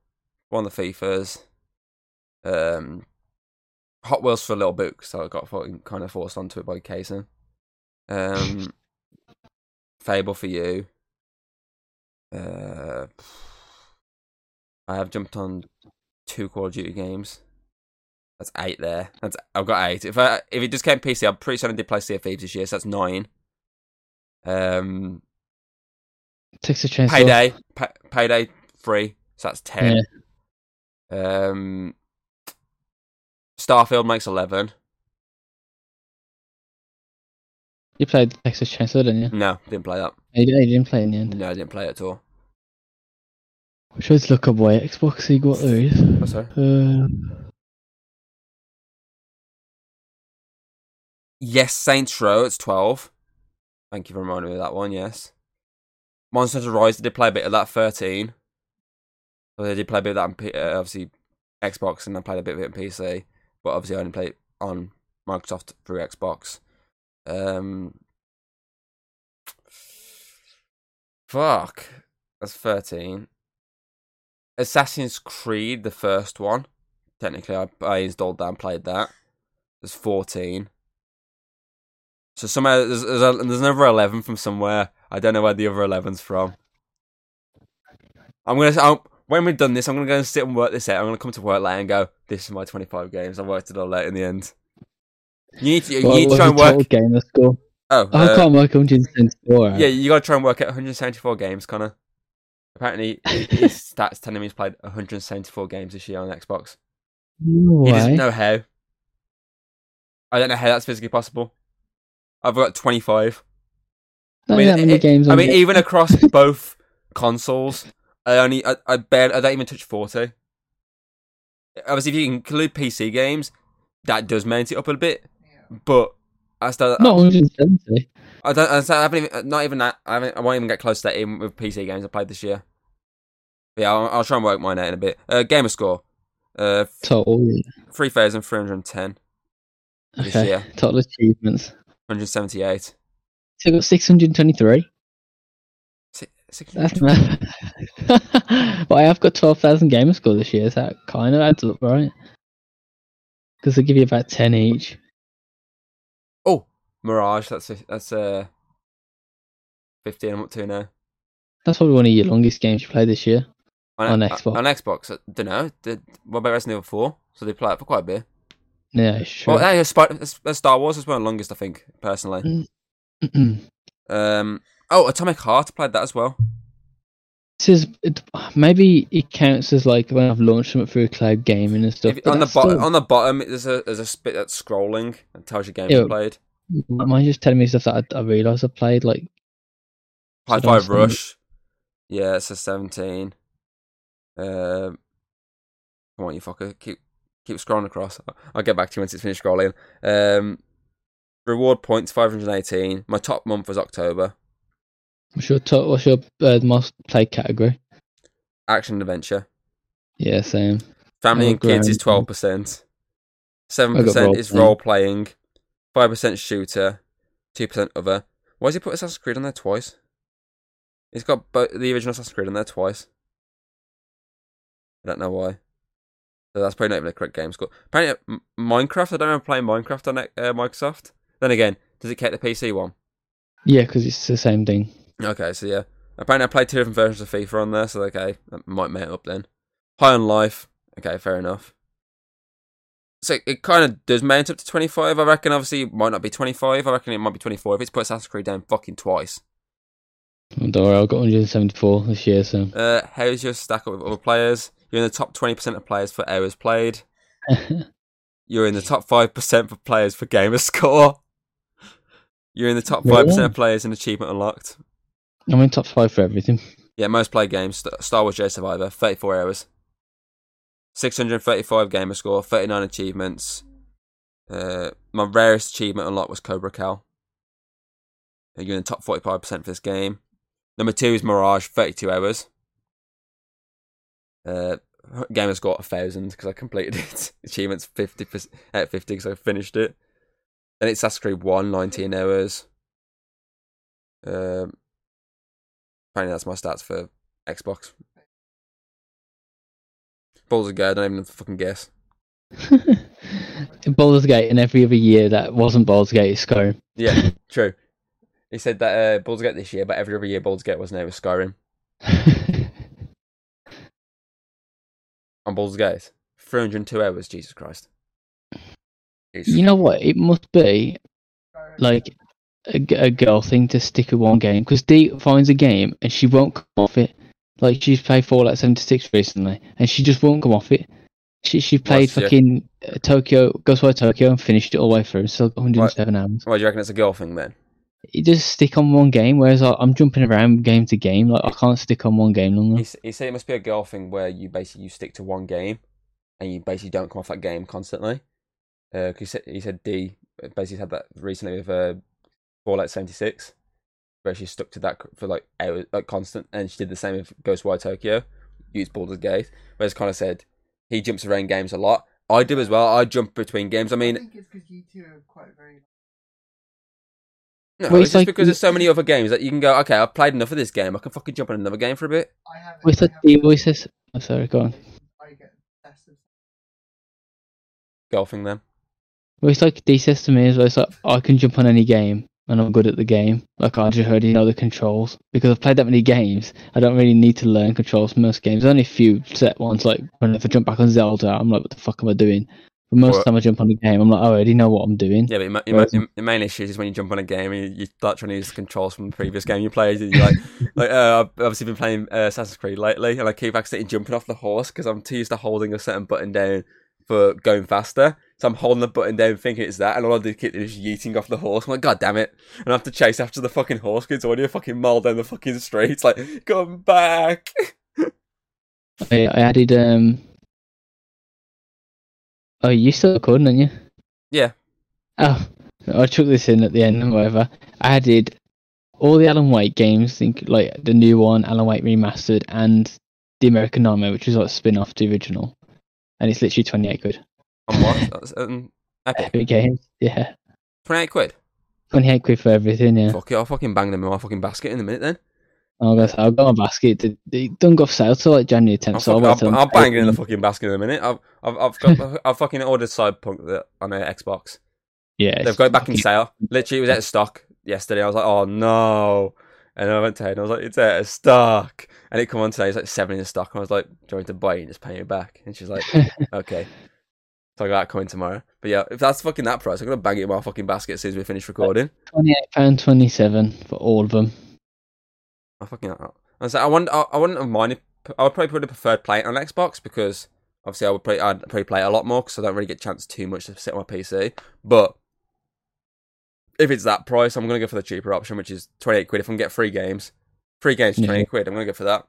one of the FIFAs, um, Hot Wheels for a little bit, so I got fucking kind of forced onto it by Kaysen. Um, (laughs) Fable for you. Uh, I have jumped on two Call of Duty games. That's eight there. That's I've got eight. If I if it just came PC, I'm pretty sure I did play Sea of Thieves this year, so that's nine. Um, Texas Chainsaw. Payday, pay, Payday three, so that's ten. Um, Starfield makes eleven. You played Texas Chainsaw, didn't you? No, didn't play that. You, you didn't play in the end. No, I didn't play it at all. We should look up why Xbox see got those. Oh, sorry. Uh, Yes, Saints Row. It's twelve. Thank you for reminding me of that one. Yes. Monster Hunter Rise. They did play a bit of that. Thirteen. So they did play a bit of that on P- uh, obviously Xbox, and I played a bit of it on PC. But obviously, I only played on Microsoft through Xbox. Um. Fuck. That's thirteen. Assassin's Creed, the first one. Technically, I, I installed that and played that. There's fourteen. So somewhere there's there's, a, there's another eleven from somewhere. I don't know where the other 11's from. I'm gonna I'll, when we've done this, I'm gonna go and sit and work this out. I'm gonna come to work later and go. This is my 25 games. I worked it all out in the end. You need to, you what need to try and work. gamer score? Oh, Oh, I uh, can't work 174. yeah, you gotta try and work out 174 games, Connor. Apparently, (laughs) his stats telling me he's played 174 games this year on Xbox. No He way. doesn't know how. I don't know how that's physically possible. I've got 25. Not I mean, that many it- games I mean, even across (laughs) both consoles, I only, I, I barely, I don't even touch 40. Obviously, if you include PC games, that does mount it up a bit. But I still, Not 170. I don't, I, I haven't even, not even that. I, haven't, I won't even get close to that even with PC games I played this year. But yeah, I'll, I'll try and work mine out in a bit. Uh, gamer score, uh, Total. three thousand three hundred ten. This Okay. year, Total achievements. 178. So I got 623. Si- six- That's mad. (laughs) but I have got 12,000 gamer score this year. So that kind of adds up, right? Because they give you about 10 each. Oh, Mirage. That's a, that's uh, fifteen. I'm up to now. That's probably one of your longest games you played this year. On uh, Xbox. On Xbox, I don't know. Did, what about Resident Evil Four? So they play it for quite a bit. Yeah, sure. Well, yeah, uh, Star Wars is one of the longest, I think, personally. Um, oh, Atomic Heart played that as well. this is it, maybe it counts as like when I've launched something through cloud gaming and stuff. If- on the bottom, still- on the bottom, there's a there's a spit that's scrolling and tells you games Yeah. you played. Mine's just telling me stuff that I, I realised I played. Like, Hi Fi Rush. Yeah, it's a seventeen. Um, come on, you fucker, keep keep scrolling across. I'll get back to you once it's finished scrolling. Um, reward points five hundred eighteen. My top month was October. what's your top, what's your uh, most played category? Action adventure. Yeah, same. Family and kids is twelve percent. Seven percent is role playing. Five percent shooter. Two percent other. Why has he put Assassin's Creed on there twice? He's got bo- the original Assassin's Creed on there twice. I don't know why. So that's probably not even a correct game score. Apparently, M- Minecraft. I don't remember playing Minecraft on uh, Microsoft. Then again, does it count the PC one? Yeah, because it's the same thing. Okay, so yeah. Apparently, I played two different versions of FIFA on there, so okay, that might mate up then. High on life. Okay, fair enough. So it kind of does mount up to 25, I reckon. Obviously, it might not be 25. I reckon it might be 24 if it's put Assassin's Creed down fucking twice. Don't worry, I've got 174 this year, so. Uh, how's your stack up with other players? You're in the top 20% of players for hours played. (laughs) You're in the top 5% for players for gamer score. You're in the top 5% Really? of players in achievement unlocked. I'm in top five for everything. Yeah, most played games. Star Wars Jedi Survivor, 34 hours. 635 gamer score, 39 achievements. Uh, my rarest achievement unlocked was Cobra Cal. You're in the top 45% for this game. Number two is Mirage, 32 hours. Uh, game has got a thousand because I completed (laughs) it. Achievements 50 at 50 because I finished it. Then it's Assassin's Creed 1, 19 hours. Um, apparently that's my stats for Xbox. Of go, I don't even fucking guess. (laughs) Baldur's Gate, and every other year that wasn't Baldur's Gate is Skyrim. Yeah, (laughs) true. He said that uh, Baldur's Gate this year, but every other year Baldur's Gate wasn't it? It was Skyrim. On Baldur's Gate. 302 hours, Jesus Christ. Jesus. you know what? It must be like a girl thing to stick with one game because Dee finds a game and she won't come off it. Like she's played Fallout 76 recently and she just won't come off it. She she played What's fucking uh, Tokyo, Ghostwire Tokyo and finished it all the way through. Got 107 hours. Why do you reckon it's a girl thing then? You just stick on one game, whereas I, I'm jumping around game to game. Like I can't stick on one game longer. He, s- he said it must be a girl thing where you basically you stick to one game and you basically don't come off that game constantly. Uh, 'cause he said he said D basically had that recently with uh, Fallout seventy six, where she stuck to that for like hours, like constant, and she did the same with Ghostwire Tokyo, used Baldur's Gate. Whereas kind of said he jumps around games a lot. I do as well. I jump between games. I I mean, think it's because you two are quite very. No, Well, it's it's just like- because there's so many other games that you can go. Okay, I've played enough of this game. I can fucking jump on another game for a bit. I have. With I the have voices. Oh, sorry, go on. I get obsessed with Golfing them. Well, it's like D says to me as well. It's like I can jump on any game and I'm good at the game. Like I just already know the controls because I've played that many games. I don't really need to learn controls for most games. There's Only a few set ones. Like when if I jump back on Zelda, I'm like, what the fuck am I doing? But most of the time I jump on the game, I'm like, I already know what I'm doing. Yeah, but your, your, Whereas- ma- your main issue is when you jump on a game and you, you start trying to use the controls from the previous game you played. And you're like, (laughs) like uh, I've obviously been playing uh, Assassin's Creed lately, and I keep accidentally jumping off the horse because I'm too used to holding a certain button down for going faster. So I'm holding the button down, thinking it's that, and all I do keep is yeeting off the horse. I'm like, God damn it! And I have to chase after the fucking horse because it's already a fucking mile down the fucking street. It's like, come back! (laughs) I, I added um. Oh, you still recording, aren't you? Yeah. Oh, I took this in at the end and whatever. I added all the Alan Wake games, think like the new one, Alan Wake remastered, and the American Nightmare, which was like a spin off to the original, and it's literally twenty eight quid. On what? (laughs) That's, um, Epic. Epic Games, yeah, Twenty eight quid. twenty eight quid for everything. Yeah, Fuck it, I'll fucking bang them in my fucking basket in a minute then. I'll go. I'll go on basket. It, it don't go for sale till like January I'll, tenth. So I'll I'll, I'm I'll bang it in the fucking basket in a minute. I've I've I've got I've fucking ordered Cyberpunk on a Xbox. (laughs) Yeah, They've got it back in sale. (laughs) Literally, it was out of stock yesterday. I was like, oh no. And I went to her and I was like, it's out of stock. And it come on today, it's like seven in stock. And I was like, do you want me to buy it and just pay it back? And she's like, (laughs) okay. So I got that coming tomorrow. But yeah, if that's fucking that price, I'm gonna bang it in my fucking basket as soon as we finish recording. Twenty eight pound twenty seven for all of them. I fucking. I was like, I wouldn't. I, I wouldn't have minded. I would probably would have preferred playing it on Xbox because obviously I would probably I'd probably play it a lot more because I don't really get a chance too much to sit on my PC. But if it's that price, I'm gonna go for the cheaper option, which is 28 quid. If I can get free games, free games for Yeah. 28 quid, I'm gonna go for that.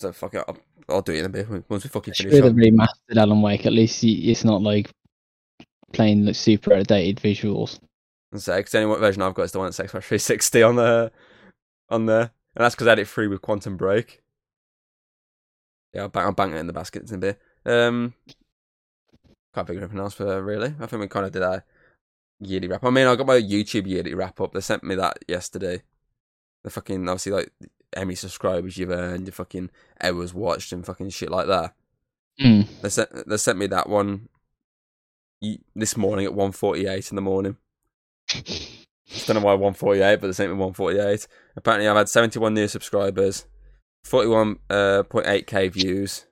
So fuck it, I'll, I'll do it in a bit once we fucking finish. A up. remastered Alan Wake, at least it's not like playing like super outdated visuals. And say, because the only one version I've got is the one that's Xbox 360 on the on there, and that's because I had it free with Quantum Break. Yeah, I'll bang, I'll bang it in the baskets in a bit. Um, can't figure anything else for really. I think we kind of did our yearly wrap. I mean, I got my YouTube yearly wrap up. They sent me that yesterday. The fucking obviously like many subscribers you've earned, your fucking hours watched, and fucking shit like that. Mm. They sent they sent me that one this morning at 1.48 in the morning. (laughs) Don't know why 148, but they sent me 148. Apparently, I've had 71 new subscribers, 41.8k views.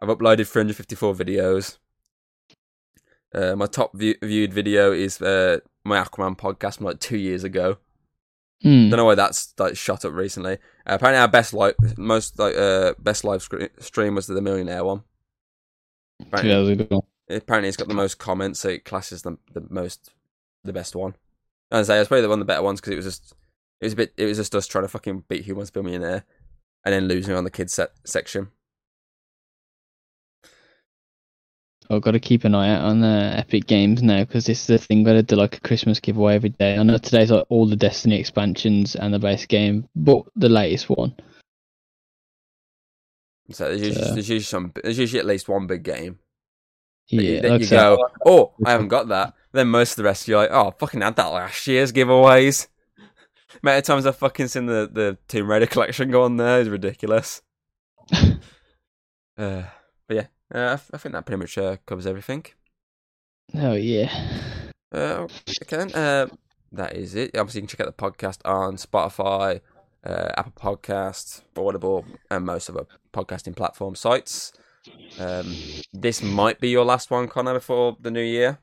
I've uploaded 354 videos. Uh, my top view- viewed video is uh, my Aquaman podcast from like two years ago. Mm. Don't know why that's like shot up recently. Uh, apparently, our best live, most like uh, best live scre- stream was the Millionaire one. Two Apparently, ago. apparently it's got the most comments, so it classes the the most the best one. I say it's probably the one of the better ones because it was just it was a bit it was just us trying to fucking beat Who Wants to Be a Millionaire, and then losing on the kids set section. I've got to keep an eye out on the Epic Games now because this is the thing. Got to do like a Christmas giveaway every day. I know today's like all the Destiny expansions and the base game, but the latest one. So there's usually, So- there's usually some there's usually at least one big game. Yeah, you, that like you said, go, oh, I haven't got that. Then most of the rest you're like, oh, I fucking had that last year's giveaways. (laughs) Many times I've fucking seen the, the Tomb Raider collection go on there. It's ridiculous. (laughs) uh, but yeah, uh, I, think that pretty much uh, covers everything. Oh yeah. Uh, okay, then, uh, that is it. Obviously, you can check out the podcast on Spotify, uh, Apple Podcasts, Audible, and most of the podcasting platform sites. Um, this might be your last one, Connor, before the new year.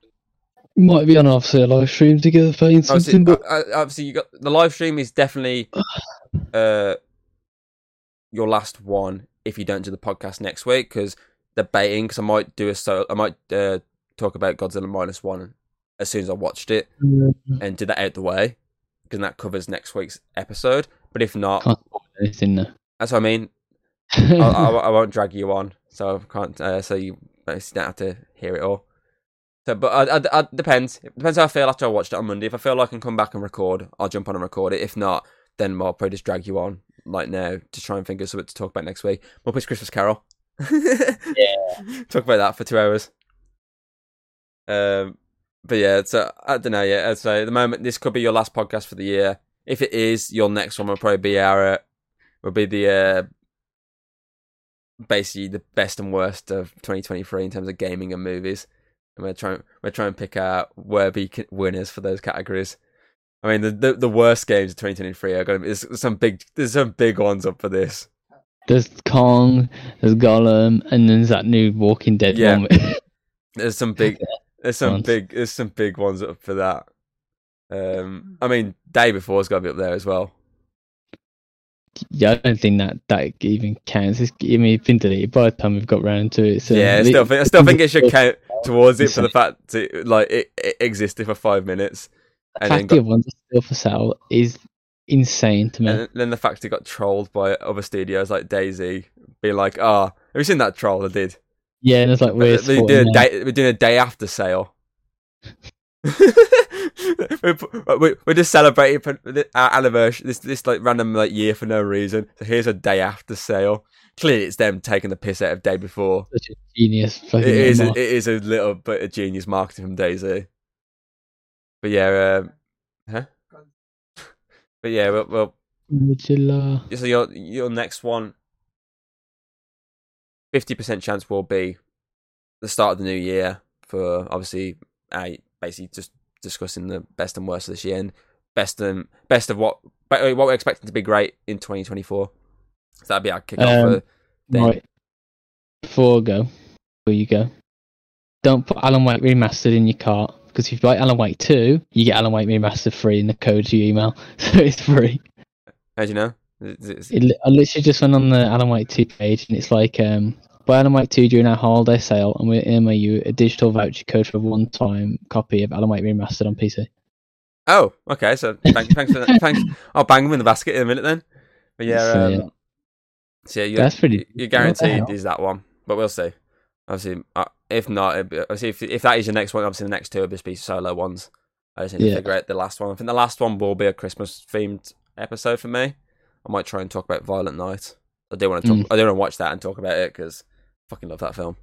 Might be on a live stream together playing Obviously, something, but obviously, you got the live stream is definitely (sighs) uh, your last one if you don't do the podcast next week because debating because I might do a so I might uh, talk about Godzilla minus one as soon as I watched it and do that out the way because that covers next week's episode. But if not, anything that's what I mean. (laughs) I, I, I won't drag you on, so I can't. Uh, so you basically don't have to hear it all. So, but I, I, I, depends. It depends how I feel after I watched it on Monday. If I feel like I can come back and record, I'll jump on and record it. If not, then I'll probably just drag you on like now to try and think of something to talk about next week. Muppets Christmas Carol. (laughs) yeah. (laughs) Talk about that for two hours. Um, but yeah, so I don't know yet. I'd at the moment this could be your last podcast for the year. If it is, your next one will probably be our uh, will be the uh, basically the best and worst of 2023 in terms of gaming and movies. And we're trying we're trying to pick out worthy winners for those categories. I mean, the the, the worst games of 2023 are going to be there's some big there's some big ones up for this. There's Kong, there's Gollum, and then there's that new Walking Dead Yeah. one. (laughs) There's some big there's some Ones. big there's some big ones up for that. Um, I mean, day before's got to be up there as well. yeah, I don't think that that even counts. It's, I mean, it's been deleted by the time we've got round to it. So yeah, I still think I still think it should (laughs) count towards it for the fact it like it, it existed for five minutes, the and fact got, the other ones still for sale is insane to me. and then the fact it got trolled by other studios like Daisy, being like, "Ah, have you seen that troll? I did. yeah, and it's like we're, we're, doing a day, we're doing a day after sale." (laughs) we're, we're- we're just celebrating our anniversary this this like random like year for no reason. So here's a day after sale. Clearly, it's them taking the piss out of day before. such a genius. It is. mark. It is a little bit of genius marketing from Daisy. But yeah, um, huh? (laughs) But yeah, well, well, Angela. so your your next one, fifty percent chance will be the start of the new year for obviously, I basically just discussing the best and worst of this year and best and best of what what we're expecting to be great in twenty twenty four. So that'd be our kick off. Um, for. Right. Before I go, before you go, don't put Alan Wake Remastered in your cart because if you buy Alan Wake 2, you get Alan Wake Remastered free in the code to your email. (laughs) So it's free. How do you know? It's- It, I literally just went on the Alan Wake 2 page and it's like, um, buy Alan Wake 2 during our holiday sale and we'll email you a digital voucher code for a one time copy of Alan Wake Remastered on PC. Oh, okay. So thanks, thanks for that. Thanks. (laughs) I'll bang them in the basket in a minute then. But yeah, So, um, yeah. So yeah, you're, That's pretty- You're guaranteed is that one, but we'll see. Obviously, uh, if not, be- obviously, if if that is your next one, obviously the next two will just be solo ones. I just need to Yeah. figure out the last one. I think the last one will be a Christmas themed episode for me. I might try and talk about Violent Night. I do want to talk. Mm. I do want to watch that and talk about it because fucking love that film.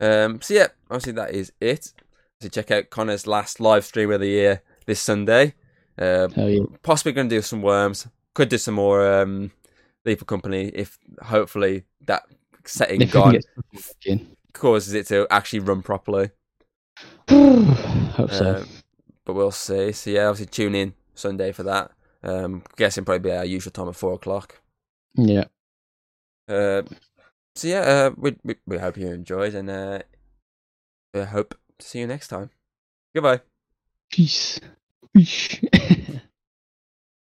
Um. So yeah, obviously that is it. So check out Connor's last live stream of the year this Sunday. Uh, yeah. possibly going to do some worms. Could do some more um, Lethal Company if hopefully that setting If gone get stuff in. causes it to actually run properly. (sighs) Hope so. Uh, but we'll see. So yeah, obviously tune in Sunday for that. Um, guessing probably be our usual time of four o'clock. yeah. Uh, so yeah, uh, we, we we hope you enjoyed, and uh, we hope to see you next time. Goodbye. Peace. Peace. (laughs)